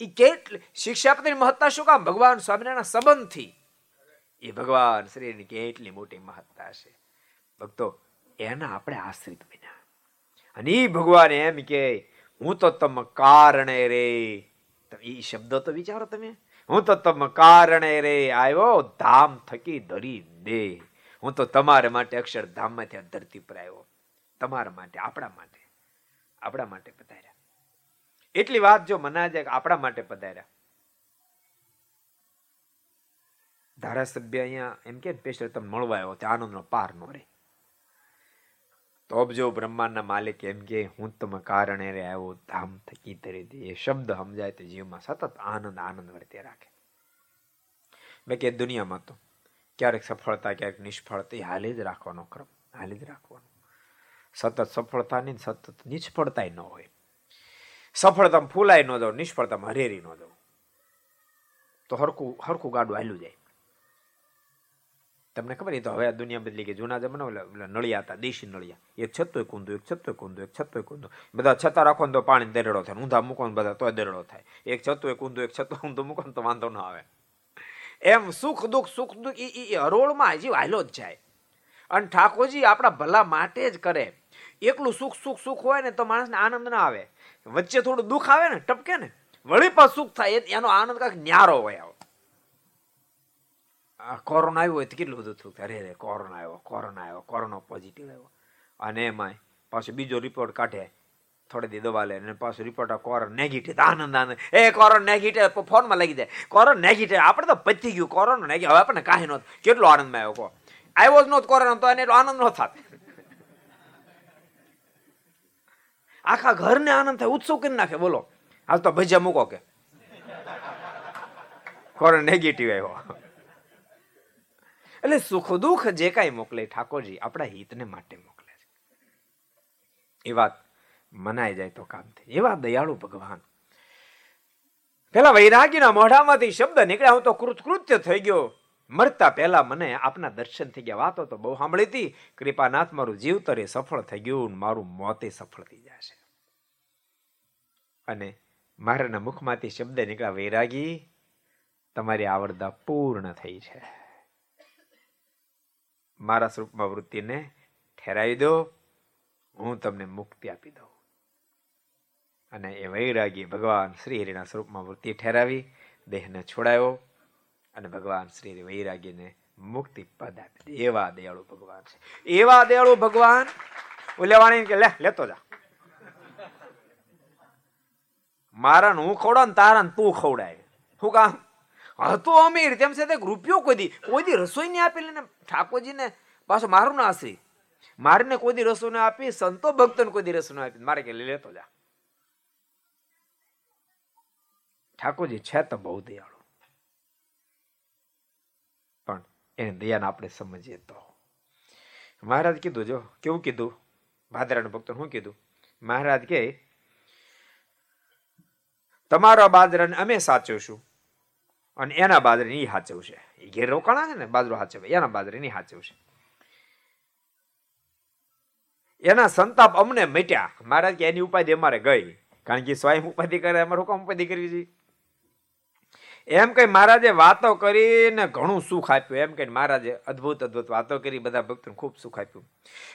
એ કેટલી શિક્ષાપત્રીની મહત્તા શું કામ? ભગવાન સ્વામિનારાયણ સંબંધથી. એ ભગવાન શ્રીની કેટલી મોટી મહત્તા છે. ભક્તો, એના આપણે આશ્રિત બન્યા. અને એ ભગવાન એમ કે, હું તો તમ કારણે રે. એ શબ્દો તો વિચારો તમે. હું તો તમ કારણે રે આવ્યો ધામ થકી ધરી દે. હું તો તમારા માટે અક્ષરધામમાંથી ધરતી પર આવ્યો તમારા માટે, આપણા માટે. આપણા માટે પધાર્યા. એટલી વાત જો મના જાય આપણા માટે પધાર્યા. ધારાસભ્ય અહીંયા એમ કે પેશર તમે મળવા આવ્યો તે આનંદનો પાર નો રે તો જો બ્રહ્માંડના માલિક એમ કે, હું તમે કારણે રે આવ્યો, ધામ થકી ધરી એ શબ્દ સમજાય તો જીવમાં સતત આનંદ આનંદ વર્તે રાખે. મેં કે, દુનિયામાં તો ક્યારેક સફળતા, ક્યારેક નિષ્ફળતા, એ હાલી જ રાખવાનો ક્રમ, હાલી જ રાખવાનો. સતત સફળતાની સતત નિષ્ફળતા ન હોય. સફળતામાં ફૂલાય ન જાવ નિષ્ફળતામાં હરેરી ન જાવ તો હરખું હરખું ગાડું હાલ્યું જાય. તમને ખબર, એ તો હવે આ દુનિયા બદલી કે જૂના જમાના નળિયા હતા, દેશી નળિયા. એક છત્તોય કુંદુ, એક છત્તોય કુંદુ, એક છત્તોય કુંદુ. બધા છતાં રાખો ને તો પાણી દરેડો થાય ઊંધા મૂકો ને બધા તોય દરેડો થાય. એક છત્તોય કુંદુ, એક છત્તો ઊંધો મૂકો ને તો વાંધો ન આવે. એમ સુખ દુઃખ સુખ દુઃખ એ હરોળમાં હજી વાયલો જ જાય. અને ઠાકોરજી આપણા ભલા માટે જ કરે. એકલું સુખ સુખ સુખ હોય ને તો માણસને આનંદ ના આવે. વચ્ચે થોડું દુઃખ આવે ને, ટપકે ને, વળી પણ સુખ થાય એનો આનંદ કાંઈક ન્યારો હોય આવો. કોરોના આવ્યો હોય તો કેટલું બધું થયું? અરે રે કોરોના આવ્યો કોરોના આવ્યો, કોરોના પોઝિટિવ આવ્યો. અને એમાં પાછો બીજો રિપોર્ટ કાઢે, થોડી દી દવા લે અને પાછો રિપોર્ટ કોરોન નેગેટિવ આનંદ આનંદ. એ કોરોન નેગેટિવ ફોનમાં લાગી જાય કોરોન નેગેટિવ આપણે તો પતી ગયું, કોરોના નેગેટિવ હવે આપણને કાંઈ નહોતું. કેટલો આનંદમાં આવ્યો, કહો. આવ્યો જ નહોતો કોરોના, તો એને એટલો આનંદ નહોતો થાત. આખા ઘરને આનંદ થાય, ઉત્સવ કરી નાખે. બોલો. હાલ તો ભજીયા મૂકો કે. કોરોના નેગેટિવ આવ્યો. એટલે સુખ દુઃખ જે કાંઈ મોકલે ઠાકોરજી, આપણા હિતને માટે મોકલે છે. એ વાત મનાઈ જાય તો કામ થાય એવા દયાળુ ભગવાન. પેલા વૈરાગીના મોઢામાંથી શબ્દ નીકળ્યા. હું તો કૃતકૃત્ય થઈ ગયો. મરતા પહેલા મને આપના દર્શન થઈ ગયા. વાતો તો બહુ સાંભળી હતી. કૃપાનાથ મારું જીવતરે સફળ થઈ ગયું મારું મોતે સફળ થઈ જશે. અને મારાના મુખમાંથી શબ્દ નીકળ્યા વૈરાગી, તમારી આવડતા પૂર્ણ થઈ છે. મારા સ્વરૂપમાં વૃત્તિને ઠેરાવી દો, હું તમને મુક્તિ આપી દઉં. અને એ વૈરાગી ભગવાન શ્રી હરિના સ્વરૂપમાં વૃત્તિ ઠેરાવી, દેહને છોડાયો અને ભગવાન શ્રી વૈરાગીને મુક્તિ પદ આપી. એવા દયાળુ ભગવાન છે. એવા દયાળુ ભગવાન ઉલ્યાવાણી કે લે, લેતો જા. મારા હું ખવડાવ ને તું ખવડાય. શું કામ? હતો અમીર, તેમ છે રૂપિયો કોઈ દી કોઈ દી રસોઈ નહીં આપેલી ને ઠાકોરજીને મારું ના આશરી. મારીને કોઈ દી રસોઈ ના આપી, સંતો ભક્તોને કોઈ દી રસોઈ આપી. મારે કે લેતો જા. ઠાકોરજી છે તો બહુ દયાળુ. પણ એને દયાને આપણે સમજીએ તો. મહારાજ કીધું જો, કેવું કીધું? ભાદરાના ભક્તો શું કીધું? મહારાજ કે તમારા બાજરાને અમે સાચવશું. અને એના બાદરે એ સાચવશે એ ઘેર રોકાણા છે ને, બાજરો સાચવે એના બાદરે ની સાચવશે એના સંતાપ અમને મટ્યા. મહારાજ કે એની ઉપાધિ અમારે ગઈ. કારણ કે સ્વયં ઉપાધિ કરે, અમારે હુકમ ઉપાધિ કરવી છે. એમ કઈ મહારાજે વાતો કરીને ઘણું સુખ આપ્યું. એમ કઈ મહારાજે અદ્ભુત અદ્ભુત વાતો કરી બધા ભક્તોને ખૂબ સુખ આપ્યું.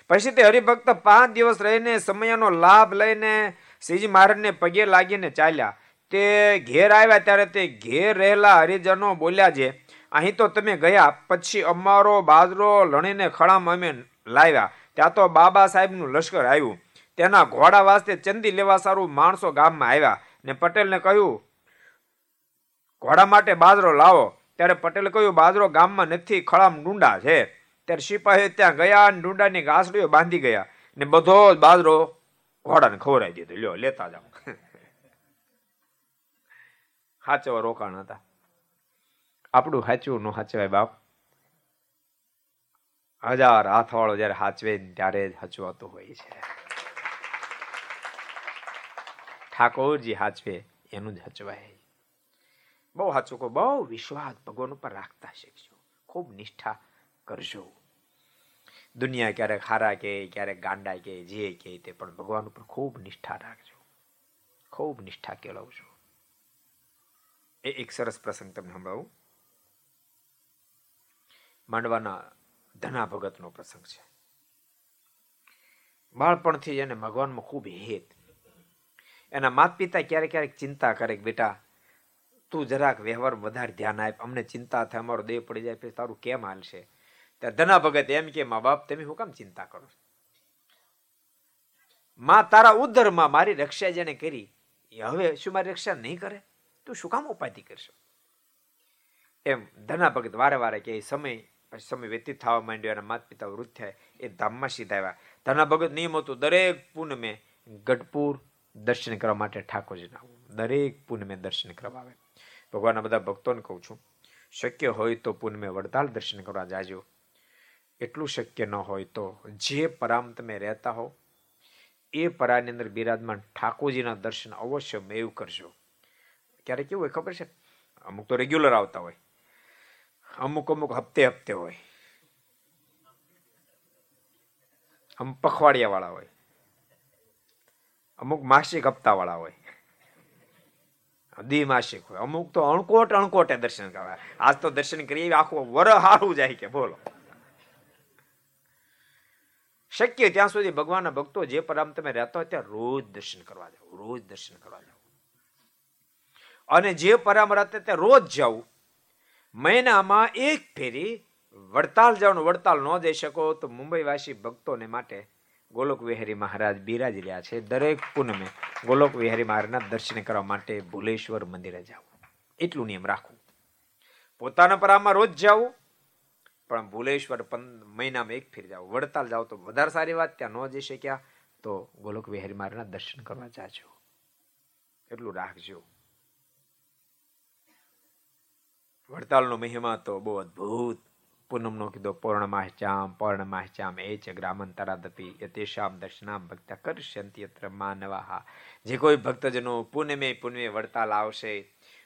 પછી તે હરિભક્ત પાંચ દિવસ રહીને સમયનો લાભ લઈને શ્રીજી મહારાજને પગે લાગીને ચાલ્યા. તે ઘેર આવ્યા ત્યારે તે ઘેર રહેલા હરિજનો બોલ્યા છે, અહીં તો તમે ગયા, પછી અમારો બાજરો લણીને ખળામાં અમે લાવ્યા. ત્યાં તો બાબા સાહેબનું લશ્કર આવ્યું. તેના ઘોડા વાસ્તે ચંદી લેવા સારું માણસો ગામમાં આવ્યા ને પટેલને કહ્યું, ઘોડા માટે બાજરો લાવો. ત્યારે પટેલે કહ્યું, બાજરો ગામમાં નથી ખળામ ડુંડા છે. ત્યારે સિપાહી ત્યાં ગયા અને ડુંડાની ઘાસડીઓ બાંધી ગયા ને બધો જ બાજરો ઘોડાને ખવડાવી દીધો. લ્યો, લેતા જાઓ. હાચવા રોકાણ હતા. આપણું હાચવું ન હાચવાય બાપ. હજાર હાથવાળો જયારે સાચવે ત્યારે જ હચવાતો હોય છે. ઠાકોરજી હાચવે, એનું જ હચવાય. બહુ સાચું કહો, બહુ વિશ્વાસ ભગવાન ઉપર રાખતા શીખજો. ખૂબ નિષ્ઠા કરજો. દુનિયા ક્યારેક હારા કે, ક્યારેક ગાંડા કે, જે કે, તે પણ ભગવાન ઉપર ખૂબ નિષ્ઠા રાખજો. ખૂબ નિષ્ઠા કેળવજો. એ એક સરસ પ્રસંગ તમને સંભળાવું. માંડવાના ધના ભગતનો પ્રસંગ છે. બાળપણથી એને ભગવાનમાં ખૂબ હેત. એના માતા પિતા ક્યારેક ક્યારેક ચિંતા કરે કે બેટા, તું જરાક વ્યવહાર વધારે ધ્યાન આપ, અમને ચિંતા થાય, અમારો દેહ પડી જાય, પછી તારું કેમ હાલશે ત્યારે ધના ભગત એમ કે, મા બાપ, તમે હું કામ ચિંતા કરો માં, તારા ઉદ્ધરમાં મારી રક્ષા જેને કરી, એ હવે શું મારી રક્ષા નહીં કરે? તું શું કામ ઉપાધિ કરશો? એમ ધના ભગત વારે વારે કે સમય, પછી સમય વ્યતીત થવા માંડ્યો અને માતા પિતા વૃદ્ધ થયા. એ ધામમાં સીધા આવ્યા. ધના ભગત નિયમ હતું, દરેક પૂનમે ગઢપુર દર્શન કરવા માટે ઠાકોરજીને આવવું દરેક પૂનમે દર્શન કરવા આવે. ભગવાનના બધા ભક્તોને કહું છું, શક્ય હોય તો પૂનમે વડતાલ દર્શન કરવા જાજો. એટલું શક્ય ન હોય તો જે પરામ તમે રહેતા હો, એ પરાની અંદર બિરાજમાન ઠાકોરજીના દર્શન અવશ્ય મેવ કરજો. ક્યારેક કેવું હોય ખબર છે? અમુક તો રેગ્યુલર આવતા હોય. અમુક અમુક હપ્તે હપ્તે હોય. અમુક પખવાડિયા વાળા હોય. અમુક માસિક હપ્તા વાળા હોય. દ્વિમાસિક હોય. અમુક તો અણકોટ અણકોટે દર્શન કરવા. આજ તો દર્શન કરીએ આખું વર હારું જાય કે બોલો. શક્ય ત્યાં સુધી ભગવાનના ભક્તો જે પરામ તમે રહેતા હોય ત્યાં રોજ દર્શન કરવા જાવ રોજ દર્શન કરવા જાવ અને જે પરામ તે રોજ જાવું મહિનામાં એક ફેરી વડતાલ જવાનું વડતાલ ન જઈ શકો તો મુંબઈવાસી ભક્તોને માટે ગોલોક વિહારી મહારાજ બિરાજ રહ્યા છે દરેક પૂનમે ગોલોક વિહારી મહારાજના દર્શન કરવા માટે ભુલેશ્વર મંદિરે જાવ એટલું નિયમ રાખવું પોતાના પરામાં રોજ જાવું પણ ભુલેશ્વર મહિનામાં એક ફેર જાવ વડતાલ જાવ તો વધારે સારી વાત, ત્યાં ન જઈ શક્યા તો ગોલોક વિહારી મહારાજના દર્શન કરવા જાજો. એટલું રાખજો. વડતાલનો મહિમા તો બહુ અદ્ભુત. પૂનમનો કીધો પૌર્ણમાશ્ચામ પૌર્ણમાશ્ચામ એ ચ ગ્રામંતરાદપી યતેશામ દર્શનામ ભક્ત કરશ્યંતિ યત્ર માનવાહ. જે કોઈ ભક્તજનો પુનમે પુનમે વડતાલ આવશે,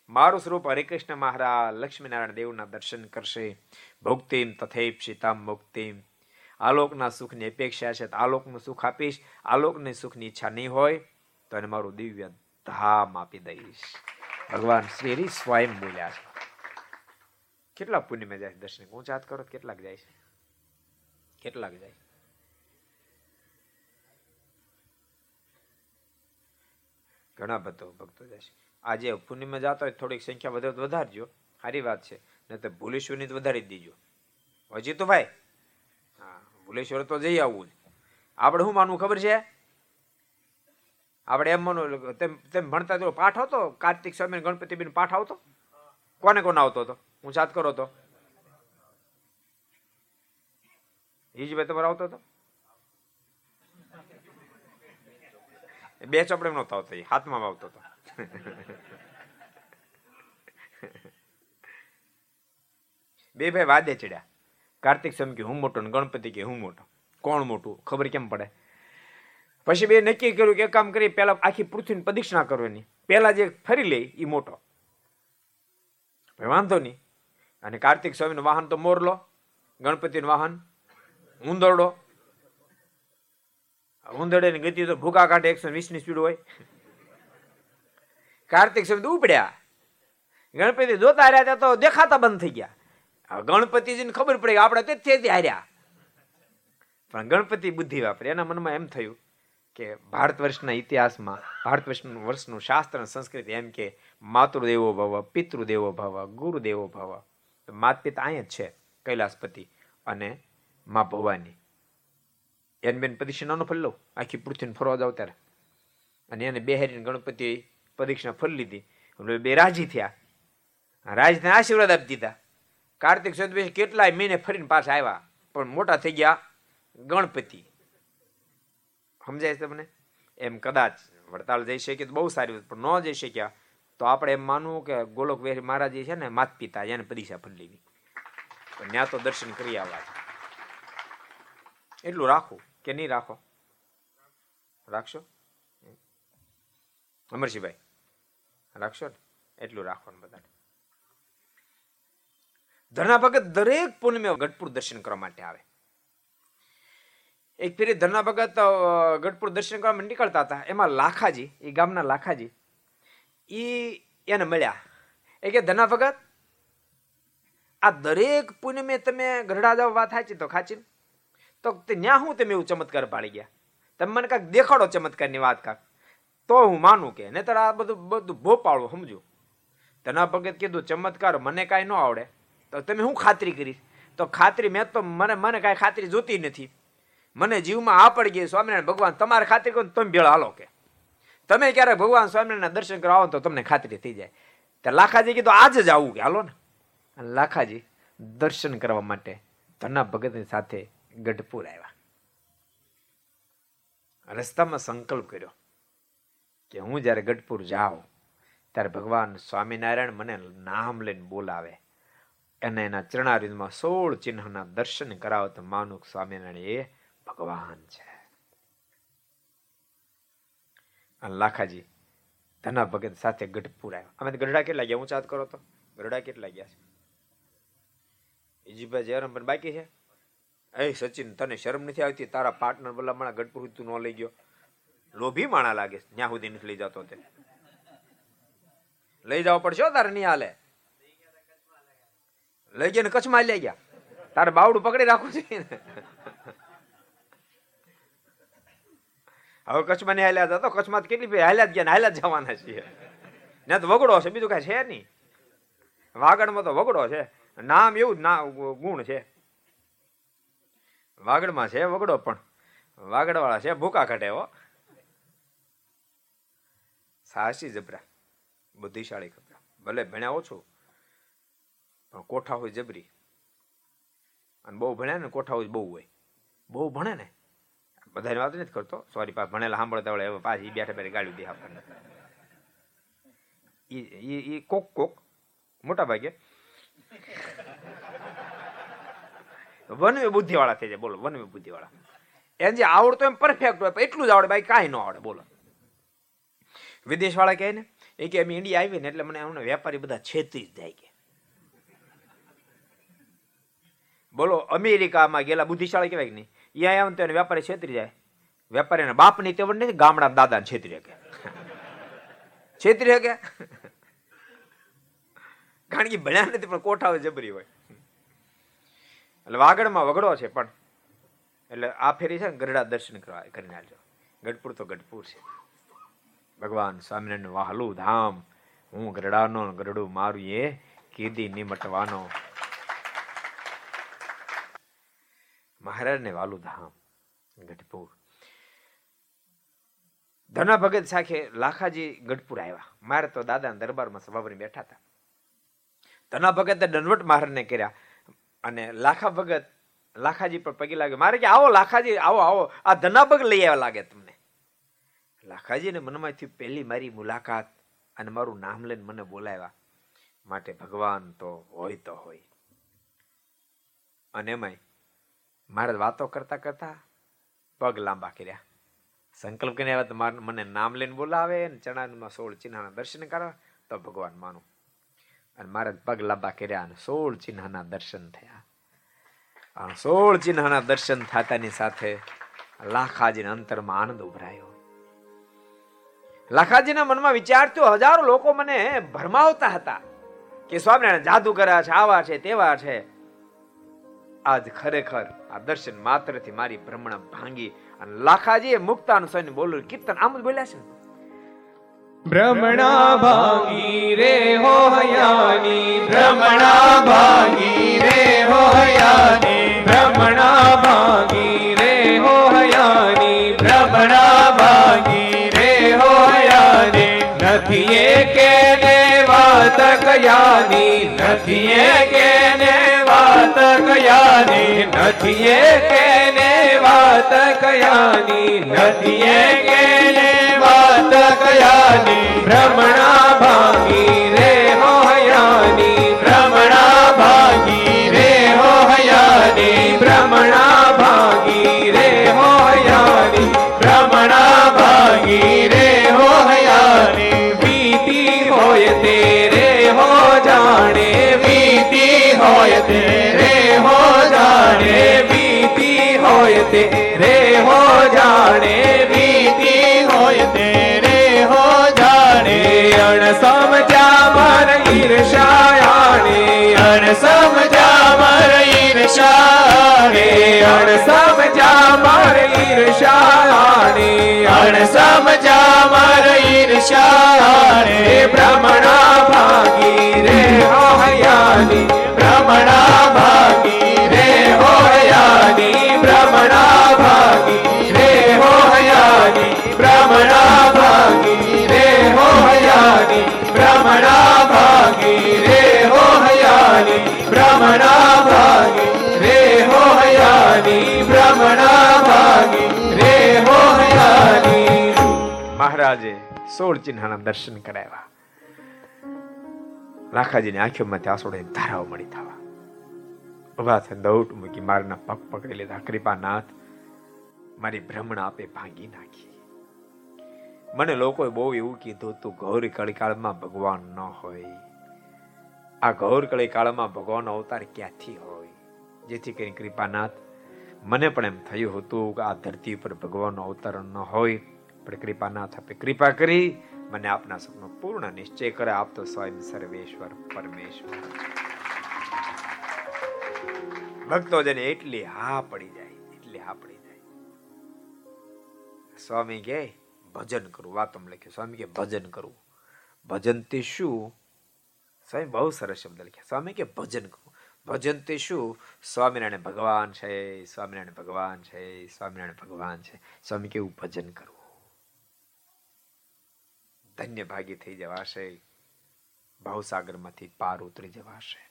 મારું સ્વરૂપ હરિકૃષ્ણ મહારાજ લક્ષ્મીનારાયણ દેવના દર્શન કરશે. ભોક્તિમ સીતામ મુક્તિમ. આલોકના સુખની અપેક્ષા છે આલોકનું સુખ આપીશ આલોકને સુખની ઈચ્છા નહીં હોય, તો એને મારું દિવ્ય ધામ આપી દઈશ. ભગવાન શ્રી સ્વયં બોલ્યા છે. કેટલા પુણ્યમાં જાય દર્શન? હું જાત કરો કેટલાક જાય છે? કેટલાક જાય ઘણા બધો ભક્તો જાય છે. આજે પુણ્યમાં જતા હોય થોડીક સંખ્યા વધે તો વધારજો. સારી વાત છે. નહીં તો ભૂલેશ્વરની તો વધારી દીજો. હજી તો ભાઈ? હા, ભૂલેશ્વર તો જઈ આવવું જ. આપણે શું માનવું ખબર છે? આપણે એમ માનો તેમ તેમ ભણતા જો પાઠ આવતો કાર્તિક સ્વામી ગણપતિ બેન પાઠ આવતો? કોને કોને આવતો હતો? હું સાત કરો તો. હિજભાઈ તમારો આવતો હતો? બે ચોપડે નહોતો આવતો, એ હાથમાં આવતો હતો. બે ભાઈ વાદે ચડ્યા. કાર્તિક સ્વામી કે, હું મોટો ને ગણપતિ કે હું મોટો? કોણ મોટું? ખબર કેમ પડે? પછી બે નક્કી કર્યું કે, એક કામ કરી પેલા આખી પૃથ્વીની પ્રદક્ષિણા કરવાની. પેલા જે ફરી લે એ મોટો. વાંધો નહીં. અને કાર્તિક સ્વામીનું વાહન તો મોરલો, ગણપતિનું વાહન, ઉંદરડો. ઉંદરડે ગતિ તો ભૂકા કાઢે એકસો વીસની સ્પીડ હોય. કાર્તિક સ્વામી તો ઉપડ્યા. ગણપતિ જોતા રહ્યા ત્યાં તો દેખાતા બંધ થઈ ગયા. ગણપતિજીને ખબર પડી આપણે તેથી હાર્યા. પણ ગણપતિ બુદ્ધિ વાપરી. એના મનમાં એમ થયું કે ભારત વર્ષના ઇતિહાસમાં, ભારત વર્ષનું વર્ષનું શાસ્ત્ર અને સંસ્કૃતિ એમ કે માતૃદેવો ભવ, પિતૃદેવો ભવ, ગુરુદેવો ભવ. માત પિતા અહીંયા જ છે, કૈલાસપતિ અને મા ભવાની. એને બેન પ્રદક્ષિણાનો ફલ્લો આખી પૃથ્વીને ફરવા જાવ ત્યારે. અને એને બેહારીને ગણપતિ પ્રદક્ષિણા ફરી લીધી. બે રાજી થયા. રાજને આશીર્વાદ આપી દીધા. કાર્તિક ચતુર્દશી કેટલાય મહિને ફરીને પાછા આવ્યા, પણ મોટા થઈ ગયા ગણપતિ. સમજાય તમને? એમ કદાચ વડતાલ જઈ શકીએ તો બહુ સારી પણ ન જઈ શક્યા. તો આપણે એમ માનવું કે ગોલોક વેરી મહારાજ છે ને માત પિતા એને પરીક્ષા ફરી લેવી ત્યાં તો દર્શન કરી આવવા એટલું રાખવું કે નહીં રાખો? રાખશો? અમરસિંહભાઈ રાખશો ને? એટલું રાખવાનું બધાને. ધરના ભગત દરેક પૂનમે ગઢપુર દર્શન કરવા માટે આવે. એક ફેરી ધરના ભગત ગઢપુર દર્શન કરવા નીકળતા હતા. એમાં લાખાજી, એ ગામના લાખાજી ઈ એને મળ્યા. એ કે, ધના ભગત, આ દરેક પુણ્યમે તમે ગઢડા જાવ વાત સાચી તો ખાચી તો તે ન્યા હું તમે એવું ચમત્કાર પાડી ગયા. તમે મને કાંઈક દેખાડો ચમત્કારની વાત કાંક. તો હું માનું કે, નહીતર આ બધું બધું ભોપાળું, સમજો. ધના ભગત કીધું, ચમત્કાર મને કાંઈ ન આવડે. તો તમે હું ખાતરી કરીશ? તો ખાતરી મેં તો મને મને કાંઈ ખાતરી જોતી નથી. મને જીવમાં આ પડી ગઈ સ્વામિનારાયણ ભગવાન, તમારે ખાતરી કરો તમે ભેળ હાલો કે. તમે ક્યારે ભગવાન સ્વામિનારાયણ દર્શન કરવા આવો તો તમને ખાતરી થઈ જાય. તો લાખાજી કીધું, આજે જ આવું કે, હાલો ને. અને લાખાજી દર્શન કરવા માટે ધના ભગતની સાથે ગઢપુર આવ્યા. રસ્તામાં સંકલ્પ કર્યો કે હું જ્યારે ગઢપુર જાઉં, ત્યારે ભગવાન સ્વામિનારાયણ મને નામ લઈને બોલાવે અને એના ચરણારિંદમાં સોળ ચિહ્નના દર્શન કરાવે તો માનુક સ્વામિનારાયણ એ ભગવાન છે અને લાખાજી ધના ભગત સાથે ગઢપુર આવ્યા. અમે ગઢડા કેટલા ગયા? હું ચાત કરો તો. ગઢડા કેટલા ગયા છે? ઈજીભાઈ જયરામ પણ બાકી છે? એ સચિન, તને શરમ નથી આવતી? તારા પાર્ટનર બોલા માણા ગઢપુર તું ન લઈ ગયો. લોભી માણા લાગે ત્યાં સુધી નથી લઈ જતો તે. લઈ જવો પડશે તારે નહીં હાલે. લઈ ગયા ને કચ્છમાં લઈ ગયા. તારે બાવડું પકડી રાખવું છે ને હવે કચ્છમાં નહીં હાલ્યા હતા તો કચ્છમાં કેટલી કેટલી હાલ્યા ગયા હાલ્યા જ જવાના છીએ. ત્યાં તો વગડો છે, બીજું કાંઈ છે નહીં. વાગડમાં તો વગડો છે, નામ એવું જ ના, ગુણ છે. વાગડમાં છે, વગડો પણ. વાગડવાળા છે, ભૂકા કાઢે હો. સાહસી જબરા, બુદ્ધિશાળી કપડા ભલે ભણ્યા ઓછું, પણ કોઠા હોય જબરી. અને બહુ ભણ્યા ને કોઠા હોય બહુ હોય. બહુ ભણે ને બધાની વાત નથી કરતો. સોરી પાસે ભણેલા સાંભળતા વળે હવે પાછી બેઠા બેઠા ગાડી દે આપણને. એ કોક કોક, મોટા ભાગે. વનવે બુદ્ધિવાળા થઈ જાય. બોલો, વનવે બુદ્ધિવાળા. એને જે આવડતું એમ પરફેક્ટ હોય એટલું જ આવડે, બાકી કાંઈ ન આવડે. બોલો. વિદેશવાળા કહે ને, એ કે અમે ઇન્ડિયા આવી ને એટલે મને અમને વેપારી બધા છેતરી જ જાય કે. બોલો, અમેરિકામાં ગયેલા બુદ્ધિશાળી કહેવાય કે નહીં? અહીંયા આવે તો એને વેપારી છેતરી જાય. વેપારીના બાપની તેવડ નથી ગામડા દાદાને છેતરી શકે. છેતરી શકે? કારણ કે ભણ્યા નથી, પણ કોઠાઓ જબરી હોય. એટલે વાગડમાં વગડો છે પણ. એટલે આ ફેરી છે ગરડા દર્શન કરવા કરીને આવજો. ગઢપુર તો ગઢપુર છે. ભગવાન સ્વામિનારાયણ વાહલું ધામ. હું ગરડાનો ગરડું મારું એ કીધી નિમટવાનો. મહારાજને વાલું ગઢપુર. ધના ભગત સાથે લાખાજી ગઢપુર આવ્યા. મારે તો દાદાના દરબારમાં સભાપરી બેઠા હતા. ધના ભગતે દંડવટ મહારાજને કર્યા અને લાખા ભગત, લાખાજી પર પગી લાગ્યો. મારે કે, આવો લાખાજી, આવો આવો. આ ધનાભગ લઈ આવ્યા લાગે તમને. લાખાજીને મનમાંથી પહેલી મારી મુલાકાત અને મારું નામ લઈને મને બોલાવ્યા. માટે ભગવાન તો હોય તો હોય. અને એમાંય મારે વાતો કરતા કરતા પગ લાંબા કર્યા. સંકલ્પ કરીને આવ્યા તો મારે મને નામ લઈને બોલાવે ને ચણામાં સોળ ચિહ્નના દર્શન કરવા તો ભગવાન માનું. અને મારે પગ લાંબા કર્યા અને સોળ ચિહ્નના દર્શન થયા. સોળ ચિહ્નના દર્શન થતાની સાથે લાખાજીના અંતરમાં આનંદ ઉભરાયો. લાખાજીના મનમાં વિચાર થયો હજારો લોકો મને ભરમાવતા હતા કે સ્વામિનારાયણ જાદુગર છે, આવા છે, તેવા છે. આજ ખરેખર આ દર્શન માત્રથી મારી ભ્રમણા ભાંગી અને લાખાજીએ મુક્તાનું સૈન્ય બોલું કીર્તન આમ જ બોલ્યા છે. ભ્રમણા ભાગી રે હો હયાની, ભ્રમણા ભાગી રે હો હયાની, ભ્રમણા ભાગી રે હો હયાની, ભ્રમણા ભાગી રે હો હયાની. નથી એકે ને વાત કયાની, નથી એ કયાની નથી એ કેને વાત કયાની? નથી એ કેને વાત કયાની? ભ્રમણા ભાગી રે હોય તેરે હો જાણે, વીતી હોય તેરે હો જાણે. અણ સમજા મર ઈર્ષાયાણે અણ સમજા મર ઈર્ષાણે અણ સમજા મર ઈર્ષાણે અણ સમજા મર ઈર્ષાણે ભ્રમણા ભાગી રે હો હયાની ભ્રમણા મહારાજે સોળ ચિહ્નના દર્શન કરાવ્યા. લાખાજીની આંખોમાંથી આસોડે ધારાઓ મળી થવા. થઈને દৌડ મૂકી મારના પગ પકડી લીધા. કૃપાનાથ, મારી ભ્રમણ આપે ભાંગી નાખી. મને લોકોએ બહુ એવું કીધું તું ગૌરી કળીકાળમાં ભગવાન ન હોય. આ ગૌર કળીકાળમાં ભગવાન અવતાર ક્યાંથી હોય? જેથી કરી કૃપાનાથ, મને પણ એમ થયું હતું કે આ ધરતી ઉપર ભગવાનનો અવતાર ન હોય. પણ કૃપાનાથ આપે કૃપા કરી, મને આપના સપનો પૂર્ણ નિશ્ચય કરે. આપતો સ્વયં સર્વેશ્વર પરમેશ્વર. ભક્તો જેને એટલી હા પડી જાય, એટલી હા પડી જાય. સ્વામી કે ભજન કરવું વાતમ લખ્યું, સ્વામી કે ભજન કરવું ભજન તે શું? સ્વામી બહુ સરસ શબ્દ લખ્યા. સ્વામી કે ભજન કરવું ભજન તે શું? સ્વામિનારાયણ ભગવાન છે, સ્વામિનારાયણ ભગવાન છે, સ્વામિનારાયણ ભગવાન છે. સ્વામી કેવું ભજન કરવું ધન્ય ભાગી થઈ જવાશે. ભાવસાગરમાંથી પાર ઉતરી જવાશે.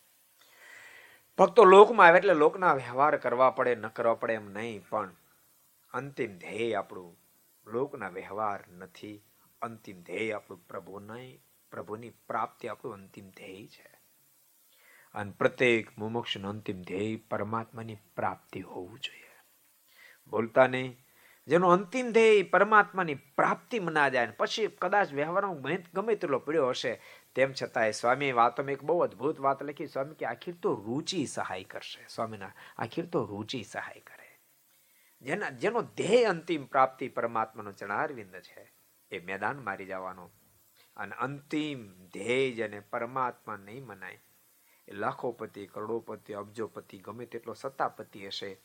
ભક્તો લોકમાં આવે એટલે લોકના વ્યવહાર કરવા પડે, ન કરવા પડે એમ નહીં, પણ અંતિમ ધ્યેય આપણું લોકના વ્યવહાર નથી. અંતિમ ધ્યેય આપણું પ્રભુ નહીં, પ્રભુની પ્રાપ્તિ આપણું અંતિમ ધ્યેય છે. અને પ્રત્યેક મુમુક્ષનું અંતિમ ધ્યેય પરમાત્માની પ્રાપ્તિ હોવું જોઈએ. બોલતા નહીં જેનો અંતિમ ધ્યેય પરમાત્માની પ્રાપ્તિ મના જાય પછી કદાચ વ્યવહારમાં ગમે તેટલો પીડ્યો હશે, તેમ છતાંય સ્વામી વાતોમાં એક બહુ અદ્ભુત વાત લખી, સ્વામી, કે આખીર તો રુચિ સહાય કરશે. સ્વામીના આખીર તો રુચિ સહાય કરે. જેના, જેનો ધ્યેય અંતિમ પ્રાપ્તિ પરમાત્માનો ચણારવિંદ છે, એ મેદાન મારી જવાનો. અને અંતિમ ધ્યેય જેને પરમાત્મા નહીં મનાય, એ લાખોપતિ, કરોડોપતિ, અબજોપતિ, ગમે તેટલો સત્તાપતિ હશે.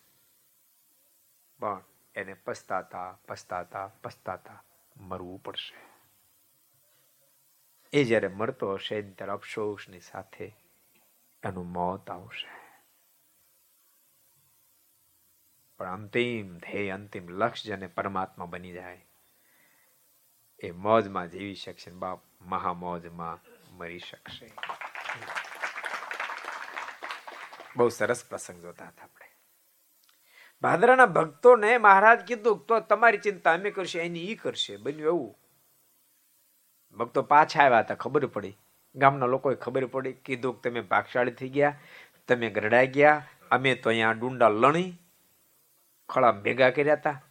પણ એને પસ્તાતા પસ્તાતા પસ્તાતા મરવું પડશે. એ જ્યારે મળતો હશે ત્યારે અફસોસની સાથે એનું મોત આવશે. પણ અંતિમ ધ્યેય, અંતિમ લક્ષ્ય જેને પરમાત્મા બની જાય, એ મોજમાં જીવી શકશે બાપ મહામોજમાં મરી શકશે. બહુ સરસ પ્રસંગ જોતા હતા આપણે. ભાદરાના ભક્તોને મહારાજ કીધું તો તમારી ચિંતા અમે કરશે, એની ઈ કરશે. બન્યું એવું. ભક્તો પાછા આવ્યા હતા, ખબર પડી. ગામના લોકોએ ખબર પડી, કીધું કે તમે ભાગશાળી થઈ ગયા, તમે ગરડાઈ ગયા, અમે તો અહીંયા ડુંડા લણી, ખળા ભેગા કર્યા હતા.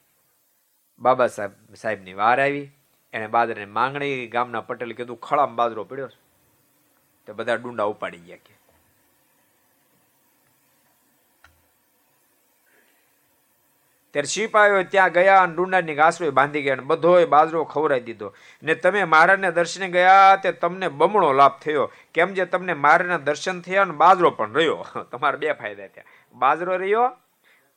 બાબા સાહેબ, સાહેબની વાર આવી. એને બાદરને માંગણી ગામના પટેલ કીધું, ખળામાં બાજરો પડ્યો તો બધા ડુંડા ઉપાડી ગયા કે. ત્યારે સિપાહીઓ ત્યાં ગયા અને ડુંડાની ઘાસડો બાંધી ગયા બધો બાજરો ખવરાઈ દીધો. ને તમે મહારાજને દર્શને ગયા તે તમને બમણો લાભ થયો. કેમ જે તમને મહારાજના દર્શન થયા અને બાજરો પણ રહ્યો. તમારે બે ફાયદા થયા. બાજરો રહ્યો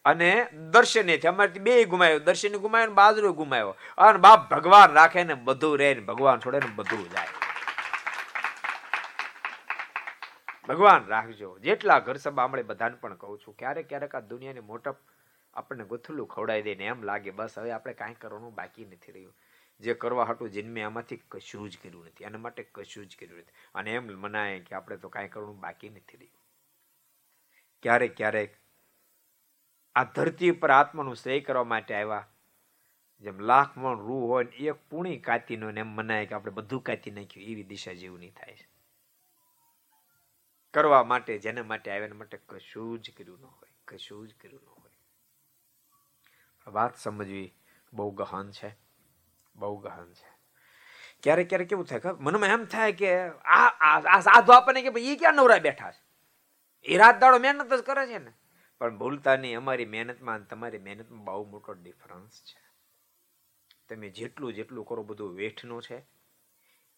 અને દર્શને થી અમારે બે ગુમાયો. દર્શન ગુમાયો બાજરો ગુમાયો. અને બાપ ભગવાન રાખે ને બધું રહે ને ભગવાન છોડે ને બધું જાય. ભગવાન રાખજો. જેટલા ઘર સભા હમણાં બધાને પણ કહું છું, ક્યારેક ક્યારેક આ દુનિયાની મોટપ આપણને ગુથલું ખવડાવી દે ને એમ લાગે, બસ હવે આપણે કાંઈ કરવાનું બાકી નથી રહ્યું. જે કરવા હાટું જન્મે આમાંથી કશું જ કર્યું નથી એના માટે કશું જ કર્યું નથી. અને એમ મનાય કે આપણે તો કાંઈ કરવાનું બાકી નથી રહ્યું. ક્યારેક ક્યારેક આ ધરતી ઉપર આત્માનું શ્રેય કરવા માટે આવ્યા, જેમ લાખ મણ રૂ હોય ને એક પૂણી કાતીનો એમ મનાય કે આપણે બધું કાતી નાખ્યું, એવી દિશા જેવું નહીં થાય કરવા માટે, જેના માટે આવ્યા માટે કશું જ કર્યું ન હોય, કશું જ કર્યું ન વાત સમજવી બહુ ગહન છે. બહુ ગહન છે. ક્યારેક ક્યારેક કેવું થાય મનમાં એમ થાય કે આ આ સાધુ આપણને કે ભાઈ એ ક્યાં નવરા બેઠા છે? એ રાત દાડો મહેનત જ કરે છે ને. પણ ભૂલતા નહીં, અમારી મહેનતમાં તમારી મહેનતમાં બહુ મોટો ડિફરન્સ છે. તમે જેટલું જેટલું કરો, બધું વેઠનું છે.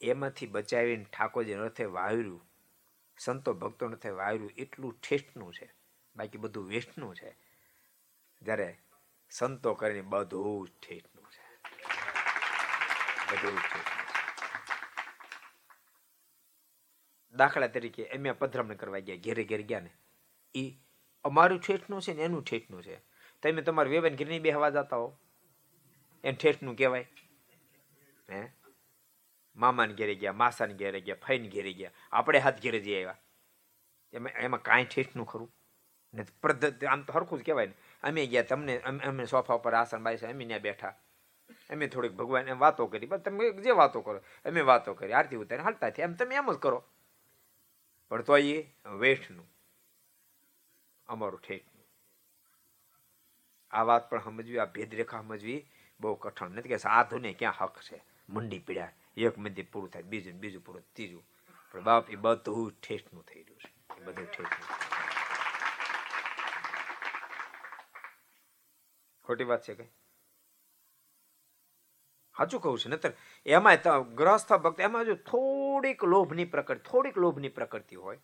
એમાંથી બચાવીને ઠાકોરજી રથે વાવ્યું સંતો ભક્તો રથે વાયરું એટલું ઠેઠનું છે. બાકી બધું વેઠનું છે. જ્યારે સંતો કરીને બધું જ ઠેઠનું છે. બધું દાખલા તરીકે એમ પધરામણી કરવા ગયા, ઘેરે ઘેર ગયા ને એ અમારું ઠેઠનું છે ને એનું ઠેઠનું છે. તમે તમારા વેવન ઘેર બે બેહવા જતા હો. એને ઠેઠનું કહેવાય. હે? મામાને ઘેરે ગયા, માસાને ઘેરે ગયા, ફઈને ઘેરે ગયા. આપણે હાથ ઘેરે જઈ આવ્યા. એમાં એમાં કાંઈ ઠેઠનું ખરું? ને પદ્ધતિ આમ તો સરખું જ કહેવાય ને. અમે ગયા તમને, અમે સોફા પર આસન બાઈસન અમે ત્યાં બેઠા. અમે થોડીક ભગવાન વાતો કરી બસ તમે જે વાતો કરો, અમે વાતો કરી, આરતી ઉતારી, હાલતા થયા. એમ તમે એમ જ કરો. પણ તો એ વેઠનું, અમારું ઠેઠનું. આ વાત પણ સમજવી, આ ભેદરેખા સમજવી બહુ કઠણ. નથી કે સાધુને ક્યાં હક છે? મંડી પીડ્યા એક મંદિર પૂરું થાય, બીજું બીજું પૂરું ત્રીજું. પણ બાપ એ બધું ઠેઠનું થઈ રહ્યું છે. બધું ઠેઠનું. ખોટી વાત છે કઈ? સાચું કહું છું નતર એમાં ગ્રસ્થ ભક્ત, એમાં જો થોડીક લોભની પ્રકૃતિ થોડીક લોભની પ્રકૃતિ હોય,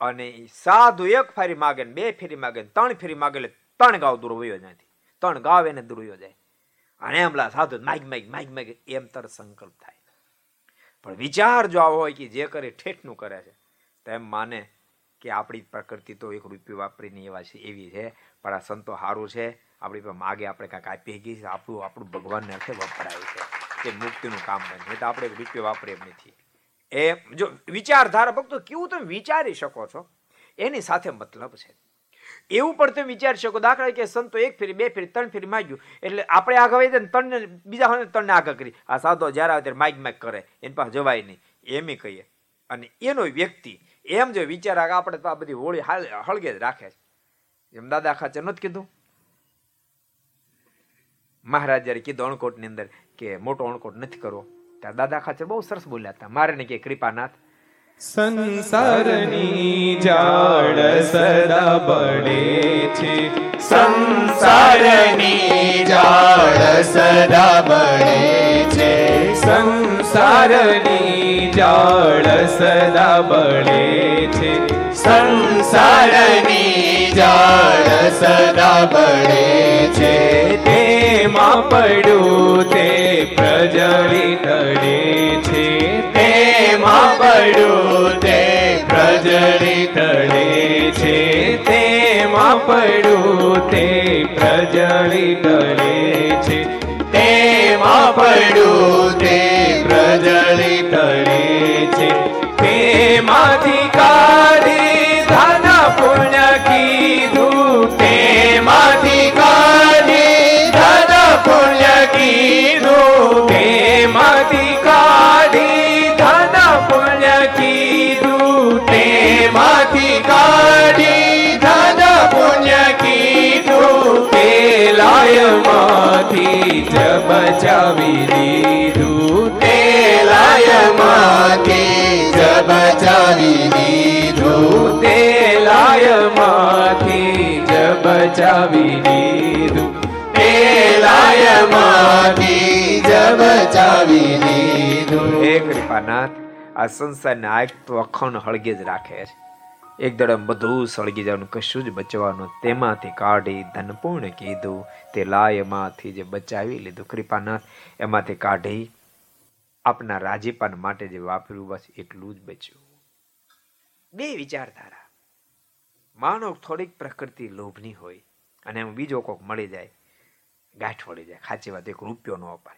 અને સાધુ એક ફેરી માગે ને બે ફેરી માગે ને ત્રણ ફેરી માગે એટલે ત્રણ ગાવ દૂર વયો નથી ત્રણ ગાવ એને દૂર જાય. અને એમલા સાધુ માગ માગ માગ માગ, એમ તર સંકલ્પ થાય. પણ વિચાર જો આવો હોય કે જે કરે ઠેઠનું કરે છે, તો એમ માને કે આપણી પ્રકૃતિ તો એક રૂપિયો વાપરીને એવા છે, એવી છે. પણ આ સંતો સારું છે. આપણી માગે, આપણે કાંઈક આપી ગઈ છે આપણું આપણું ભગવાનને અર્થે વપરાય છે, કે મુક્તિનું કામ બને તો આપણે રૂપિયો વાપરે એમ નથી. એ જો વિચારધારા, ભક્તો, કેવું તમે વિચારી શકો છો? એની સાથે મતલબ છે. એવું પણ તમે વિચારી શકો, દાખલા કે સંતો એક ફેરી, બે ફેરી, ત્રણ ફેરી માગ્યું. એટલે આપણે આગળ વહી ત્રણને, બીજા હોય ત્રણને આગળ કરી. આ સાધો જ્યારે આવે ત્યારે માઇક માઇક કરે. એની પાસે જવાય નહીં. એમ કહીએ. અને એનો વ્યક્તિ, એમ જો વિચાર આપણે તો આ બધી હોળી હળગે જ રાખે છે. એમ દાદા ખાચર નથી કીધું? મહારાજ જયારે કીધું અણકોટની અંદર કે મોટો અણકોટ નથી કરવો, ત્યારે દાદા ખાચર બહુ સરસ બોલ્યા હતા. મારે ને કે કૃપાનાથ. સંસારની જાળ સદા બળે છે. સંસારની જાળ સદા બળે છે. સંસારની જાળ સદા બળે છે. સંસારની જાળ સદા બળે છે. તેમાં પડું તે પ્રજળી તળે છે. તેમાં પડું તે પ્રજળી તળે છે. તેમાં પડું તે પ્રજળી તળે છે. તેમાં પડું તે તેમાંથી કાઢી ધન પુણ્ય કીધું તેમાંથી કાઢી ધન પુણ્ય કીધું તેમાંથી કાઢી ધન પુણ્ય કીધું તેમાંથી કાઢી ધન પુણ્ય કીધું તે લાયમાંથી જ બચાવી દીધું લાયમાંથી જ બચાવી દીધું તે લાયમાંથી જ બચાવી દીધું તે લાયમાંથી જ બચાવી દીધું હે કૃપાનાથ આ સંસારને આગ તો અખંડ હળગે જ રાખે છે. એક દડમ બધું સળગી જવાનું કશું જ બચવાનું તેમાંથી કાઢી ધનપૂર્ણ કીધું. તે લાયમાંથી જે બચાવી લીધું કૃપાનાથ એમાંથી કાઢી આપના રાજીપાન માટે જે વાપર્યું, બસ એટલું જ બચ્યું. બે વિચારધારા. માનો થોડીક પ્રકૃતિ લોભની હોય અને એમ બીજો કોક મળી જાય, ગાંઠ વળી જાય, ખાચી વાત, એક રૂપિયો ન અપાય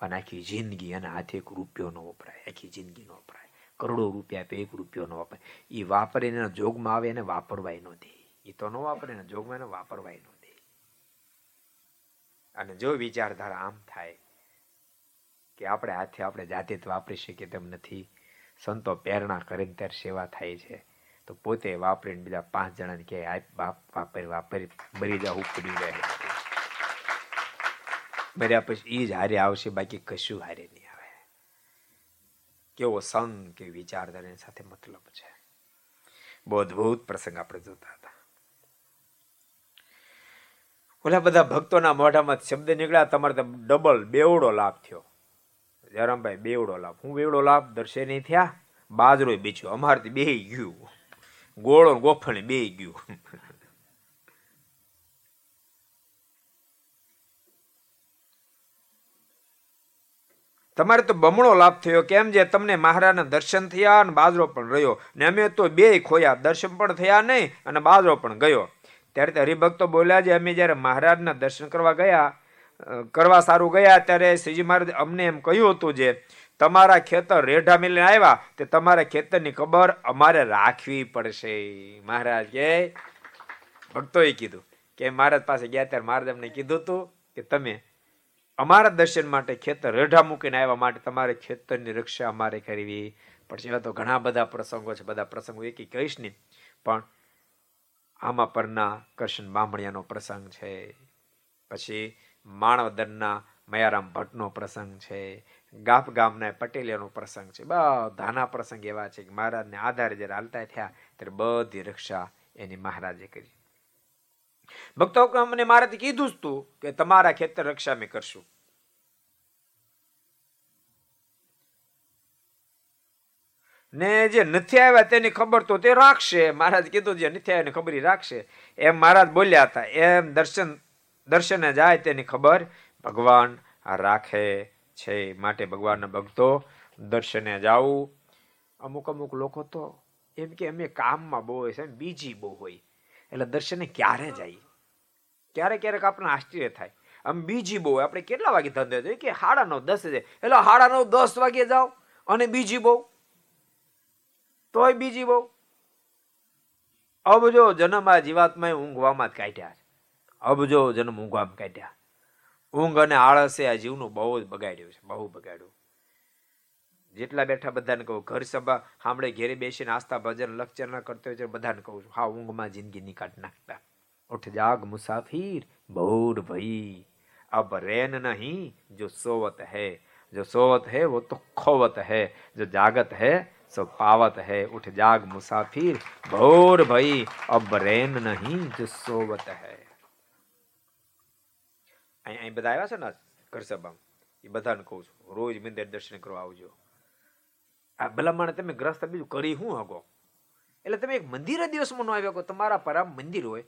અને આખી જિંદગી એના હાથે એક રૂપિયો ન વપરાય, આખી જિંદગી ન વપરાય. કરોડો રૂપિયા આપે, એક રૂપિયો ન વપરાય. એ વાપરીને એના જોગમાં આવે, એને વાપરવાય ન દે. એ તો ન વાપરે, એના જોગમાં એને વાપરવાય ન દે. અને જો વિચારધારા આમ થાય કે આપણે હાથે આપણે જાતે જ વાપરી શકીએ તેમ નથી. સંતો પ્રેરણા કરીને ત્યારે સેવા થાય છે. તો પોતે વાપરીને બીજા પાંચ જણાને કહે આ બાપ, વાપરી વાપરી મરી જા ઉપડી રહે. મર્યા પછી એ જ હારે આવશે, બાકી કશું હારે નહીં આવે. કેવો સંગ કે વિચારધારાની સાથે મતલબ છે. બહુ અદભુત પ્રસંગ આપણે જોતા હતા. ઓલા બધા ભક્તોના મોઢામાં શબ્દ નીકળ્યા, તમારે ડબલ બેવડો લાભ થયો. જયરામભાઈ બેવડો લાભ. હું બેવડો લાભ દર્શને થયા બાજરો બીચ્યો. અમારથી બે ગયું. ગોળો ગોફણ બે ગયું. તમારે તો બમણો લાભ થયો. કેમ જે તમને મહારાજના દર્શન થયા અને બાજરો પણ રહ્યો. ને અમે તો બે ખોયા. દર્શન પણ થયા નહીં અને બાજરો પણ ગયો. ત્યારે હરિભક્તો બોલ્યા છે, અમે જ્યારે મહારાજના દર્શન કરવા ગયા કરવા સારું ગયા, ત્યારે શ્રીજી મહારાજ અમને એમ કહ્યું હતું જે, તમારા ખેતર રેઢા મિલીને આવ્યા, તે તમારા ખેતરની ખબર અમારે રાખવી પડશે. મહારાજ કે, ભક્તોએ કીધું કે મહારાજ પાસે ગયા ત્યારે મહારાજ અમને કીધું હતું કે તમે અમારા દર્શન માટે ખેતર રેઢા મૂકીને આવ્યા માટે તમારે ખેતરની રક્ષા અમારે કરવી પડશે. એવા તો ઘણા બધા પ્રસંગો છે, બધા પ્રસંગો એક કહીશ નહીં પણ આમાં પરના કૃષ્ણ બામણિયાનો પ્રસંગ છે. પછી માણવદરના મયારામ ભટ્ટનો પ્રસંગ છે, ગાપ ગામના પટેલિયાનો પ્રસંગ છે, બધાના પ્રસંગ એવા છે કે મહારાજને આધારે જ્યારે હાલતા થયા ત્યારે બધી રક્ષા એની મહારાજે કરી. ભક્તો મને મહારાજે કીધું જ કે તમારા ખેતર રક્ષા મેં કરશું. ને જે નથી આવ્યા તેની ખબર તો તે રાખશે. મહારાજ કીધું, જે નથી આવ્યા ખબર રાખશે. એમ મહારાજ બોલ્યા હતા. એમ દર્શન દર્શને જાય તેની ખબર, ભગવાન રાખે છે માટે ભગવાનના ભક્તો દર્શને જાવું અમુક અમુક લોકો તો એમ કે અમે કામમાં બહુ હોય છે બીજી બહુ હોય. એટલે દર્શને ક્યારે જાય? ક્યારેક ક્યારેક આપણને આશ્ચર્ય થાય. આમ બીજી બહુ આપણે કેટલા વાગે ધંધે જોઈએ? કે સાડા નવ, દસ એટલે સાડા નવ, દસ વાગે જાઓ અને બીજી બહુ. તોય બીજી બહુ. અબજો જન્મ આ જીવાત્માએ ઊંઘવામાં જ કાઢ્યા છે. અબજો જન્મ ઊંઘવામાં કાઢ્યા ઊંઘ અને આળસે આ જીવનું બહુ જ બગાડ્યું છે બહુ બગાડ્યું જેટલા બેઠા બધાને કહું ઘર સભા સાંભળે ઘેરે બેસીને આસ્થા ભજન લક્ષર ન કરતો હોય બધાને કહું છું હા ઊંઘમાં જિંદગી નીકાળ નાખતા ઉઠ જાગ મુસાફિર બૌડ ભઈ अब रैन नहीं जो सोवत है जो सोवत है वो तो खोवत है जो जागत है सो पावत है उठ जाग मुसाफिर भोर भई अब रैन नहीं जो सोवत है અહીં અહીં બધા આવ્યા છે ને ઘર એ બધાને કહું છું, રોજ મંદિર દર્શન કરવા આવજો. આ ભલામણ તમે ગ્રસ્ત બીજું કરી શું હગો? એટલે તમે એક મંદિર દિવસમાં ન આવ્યા તમારા પરામ મંદિર હોય.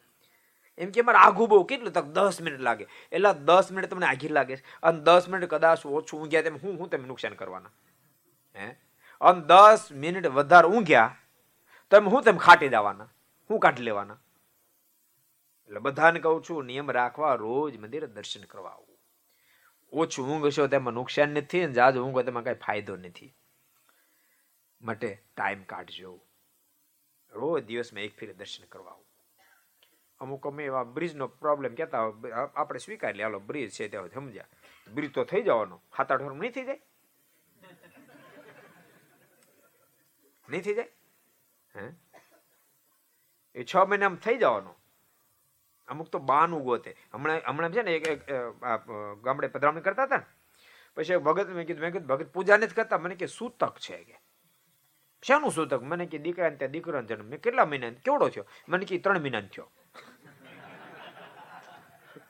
એમ કે મારે આઘું બહુ કેટલું તક? દસ મિનિટ લાગે. એટલે દસ મિનિટ તમને આઘી લાગે છે. અને દસ મિનિટ કદાચ ઓછું ઊંઘ્યા તેમ હું હું તમે નુકસાન કરવાના. હે? અને દસ મિનિટ વધારે ઊંઘ્યા તમે હું તેમ ખાટી દેવાના. હું કાઢી લેવાના. એટલે બધાને કહું છું, નિયમ રાખવા, રોજ મંદિરે દર્શન કરવા આવવું. ઓછું ઊંઘ હશો તેમાં નુકસાન નથી અને જાજ ઊંઘ તેમાં કઈ ફાયદો નથી. માટે ટાઈમ કાઢજો. રોજ દિવસમાં એક ફેરે દર્શન કરવા આવું અમુક અમે એવા બ્રિજનો પ્રોબ્લેમ કહેતા આપણે સ્વીકારી લે, હાલો બ્રિજ છે ત્યાં સમજ્યા? બ્રિજ તો થઈ જવાનો. સાત આઠ વર્ષ નહીં થઈ જાય? નહીં થઈ જાય? હે? એ છ મહિનામાં થઈ જવાનો. અમુક તો બાનું ગોતે હમણાં હમણાં છે ને એક ગામડે પધરામણી કરતા હતા ને, પછી ભગત મેં કીધું મેં કીધું, ભગત પૂજા નથી કરતા? મને કે, સૂતક છે કે. શાનું સૂતક? મને કે, દીકરા ત્યાં દીકરાનો જન્મ. મેં કેટલા મહિના કેવડો થયો? મને કે, ત્રણ મહિના થયો.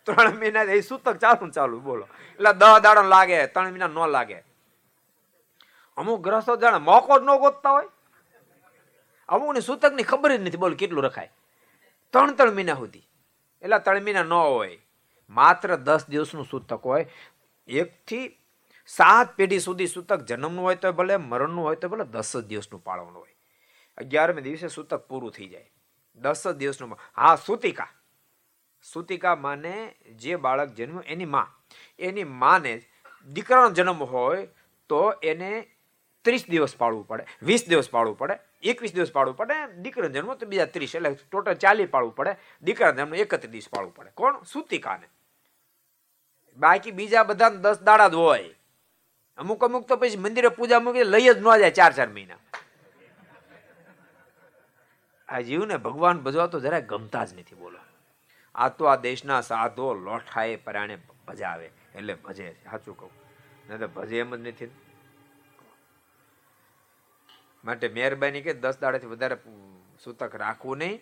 ત્રણ મહિના એ સૂતક ચાલુ ચાલુ, બોલો. એટલે દહ દાડો લાગે, ત્રણ મહિના ન લાગે. અમુક ગ્રસ્તો જાણે મોકો જ ન ગોતતા હોય. અમુક ને સૂતકની ખબર જ નથી, બોલ, કેટલું રખાય. ત્રણ ત્રણ મહિના સુધી. એટલે તળમીને ન હોય. માત્ર દસ દિવસનું સૂતક હોય. એકથી સાત પેઢી સુધી સૂતક જન્મનું હોય તો ભલે, મરણનું હોય તો ભલે, દસ જ દિવસનું પાળવાનું હોય. અગિયારમે દિવસે સૂતક પૂરું થઈ જાય. દસ જ દિવસનું હા, સૂતિકા. સૂતિકા માને જે બાળક જન્મ્યું એની માં. એની માને દીકરાનો જન્મ હોય તો એને ત્રીસ દિવસ પાળવું પડે, વીસ દિવસ પાળવું પડે, એકવીસ દિવસ પાળવું પડે દીકરાનો જન્મ તો બીજા ત્રીસ, એટલે ટોટલ ચાલીસ પાળવું પડે, દીકરા જન્મ એકત્રીસ દિવસ પાળવું પડે. કોણ? સૂતિકાને બાકી બીજા બધા દસ દાડા જ હોય. અમુક અમુક તો પછી મંદિરે પૂજા મૂકી લઈ જ ન જાય ચાર ચાર મહિના. આ જીવને ભગવાન ભજવા તો જરાય ગમતા જ નથી, બોલો. આ તો આ દેશના સાધો લોઠાએ પરાણે ભજાવે, એટલે ભજે સાચું કહું. નહીં તો ભજે એમ જ નથી. માટે મહેરબાની કે દસ દાડાથી વધારે સૂતક રાખવું નહીં.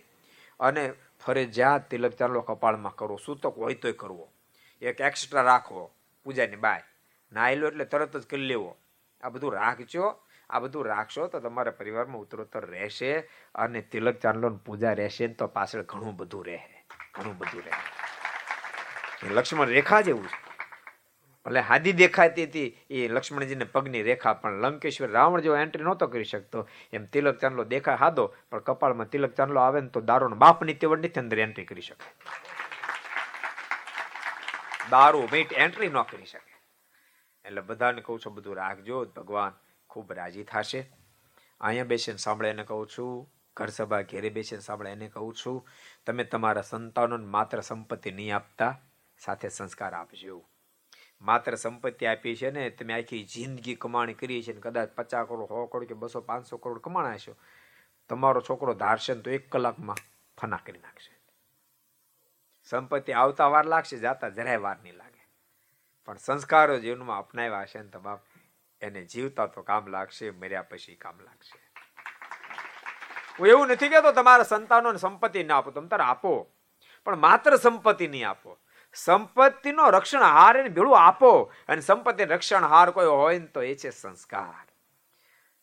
અને ફરજિયાત તિલક ચાંદલો કપાળમાં કરવો સૂતક હોય તોય કરવો. એક એક્સ્ટ્રા રાખવો પૂજાની બાય. નાહી લો એટલે તરત જ કરી લેવો. આ બધું રાખજો. આ બધું રાખશો તો તમારા પરિવારમાં ઉત્તરોત્તર રહેશે અને તિલક ચાંદલોની પૂજા રહેશે તો પાછળ ઘણું બધું રહે. ઘણું બધું રહે. લક્ષ્મણ રેખા જેવું છે. ભલે હાદી દેખાતી હતી એ લક્ષ્મણજીને પગની રેખા પણ લંકેશ્વર રાવણ જેવો એન્ટ્રી નહોતો કરી શકતો. એમ તિલક ચાંદલો દેખાય હાદો, પણ કપાળમાં તિલક ચાંદલો આવે ને તો દારૂનો બાપની તેવડ નથી અંદર એન્ટ્રી કરી શકે. દારૂ મીટ એન્ટ્રી ન કરી શકે. એટલે બધાને કહું છું, બધું રાખજો, ભગવાન ખૂબ રાજી થશે. અહીંયા બેસીને સાંભળે એને કહું છું, ઘર સભા ઘેરે બેસીને સાંભળે એને કહું છું, તમે તમારા સંતાનોને માત્ર સંપત્તિ નહીં આપતા, સાથે સંસ્કાર આપજો. માત્ર સંપત્તિ આપી છે ને, તમે આખી જિંદગી કમાણી કરી છે ને, કદાચ પચાસ કરોડ, સો કરોડ કે બસો, પાંચસો કરોડ કમાણા હશો તમારો છોકરો ધારશે ને તો એક કલાકમાં ફના કરી નાખશે. સંપત્તિ આવતા વાર લાગશે, જાતા જરાય વાર નહીં લાગે. પણ સંસ્કારો જીવનમાં અપનાવ્યા હશે ને તો બાપ, એને જીવતા તો કામ લાગશે, મર્યા પછી કામ લાગશે. હું એવું નથી કહેતો, તમારા સંતાનોને સંપત્તિ ના આપો, તમે તારે આપો. પણ માત્ર સંપત્તિ નહીં આપો. સંપત્તિનો રક્ષણ હાર એને ભેળું આપો અને સંપત્તિ રક્ષણ હાર કોઈ હોય ને તો એ છે સંસ્કાર.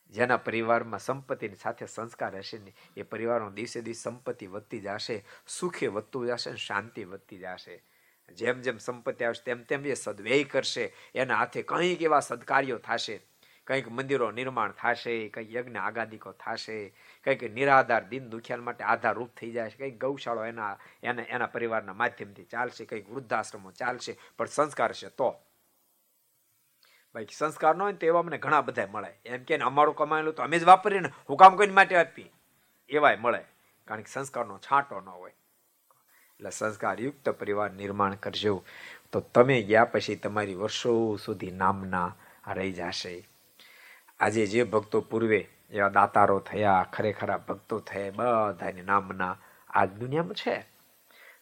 જેના પરિવારમાં સંપત્તિની સાથે સંસ્કાર હશે ને, એ પરિવારનો દિવસે દિવસ સંપત્તિ વધતી જશે, સુખે વધતું જશે અને શાંતિ વધતી જશે. જેમ જેમ સંપત્તિ આવશે, તેમ તેમ એ સદવ્યય કરશે. એના હાથે કંઈક એવા સદકાર્યો થશે. કંઈક મંદિરો નિર્માણ થશે, કંઈક યજ્ઞ આગાદિકો થશે, કંઈક નિરાધાર દિન દુખિયાન માટે આધારરૂપ થઈ જશે કંઈક ગૌશાળો એના એના એના પરિવારના માધ્યમથી ચાલશે, કંઈક વૃદ્ધાશ્રમો ચાલશે, પણ સંસ્કાર છે તો. બાકી સંસ્કાર ન હોય તો એવા મને ઘણા બધા મળે. એમ કે અમારું કમાયેલું તો અમે જ વાપરીએ ને, હું કામ કોઈને માટે આપી? એવાય મળે. કારણ કે સંસ્કારનો છાંટો ન હોય. એટલે સંસ્કારયુક્ત પરિવાર નિર્માણ કરજો. તો તમે ગયા પછી તમારી વર્ષો સુધી નામના રહી જશે. આજે જે ભક્તો પૂર્વે એવા દાતારો થયા, ખરેખરા ભક્તો થયા બધાની નામના આ દુનિયામાં છે.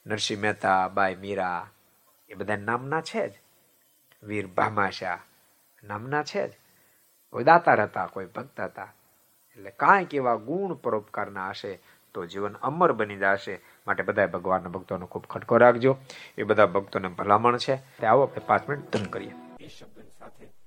નરસિંહ મહેતા, બાઈ મીરા, એ બધા નામના છે જ. વીર ભામાશા નામના છે જ. કોઈ દાતાર હતા, કોઈ ભક્ત હતા. એટલે કાંઈક એવા ગુણ પરોપકારના હશે તો જીવન અમર બની જશે. માટે બધા ભગવાનના ભક્તોનો ખૂબ ખટકો રાખજો. એ બધા ભક્તોને ભલામણ છે. આવો આપણે પાંચ મિનિટ ધન કરીએ. શબ્દ સાથે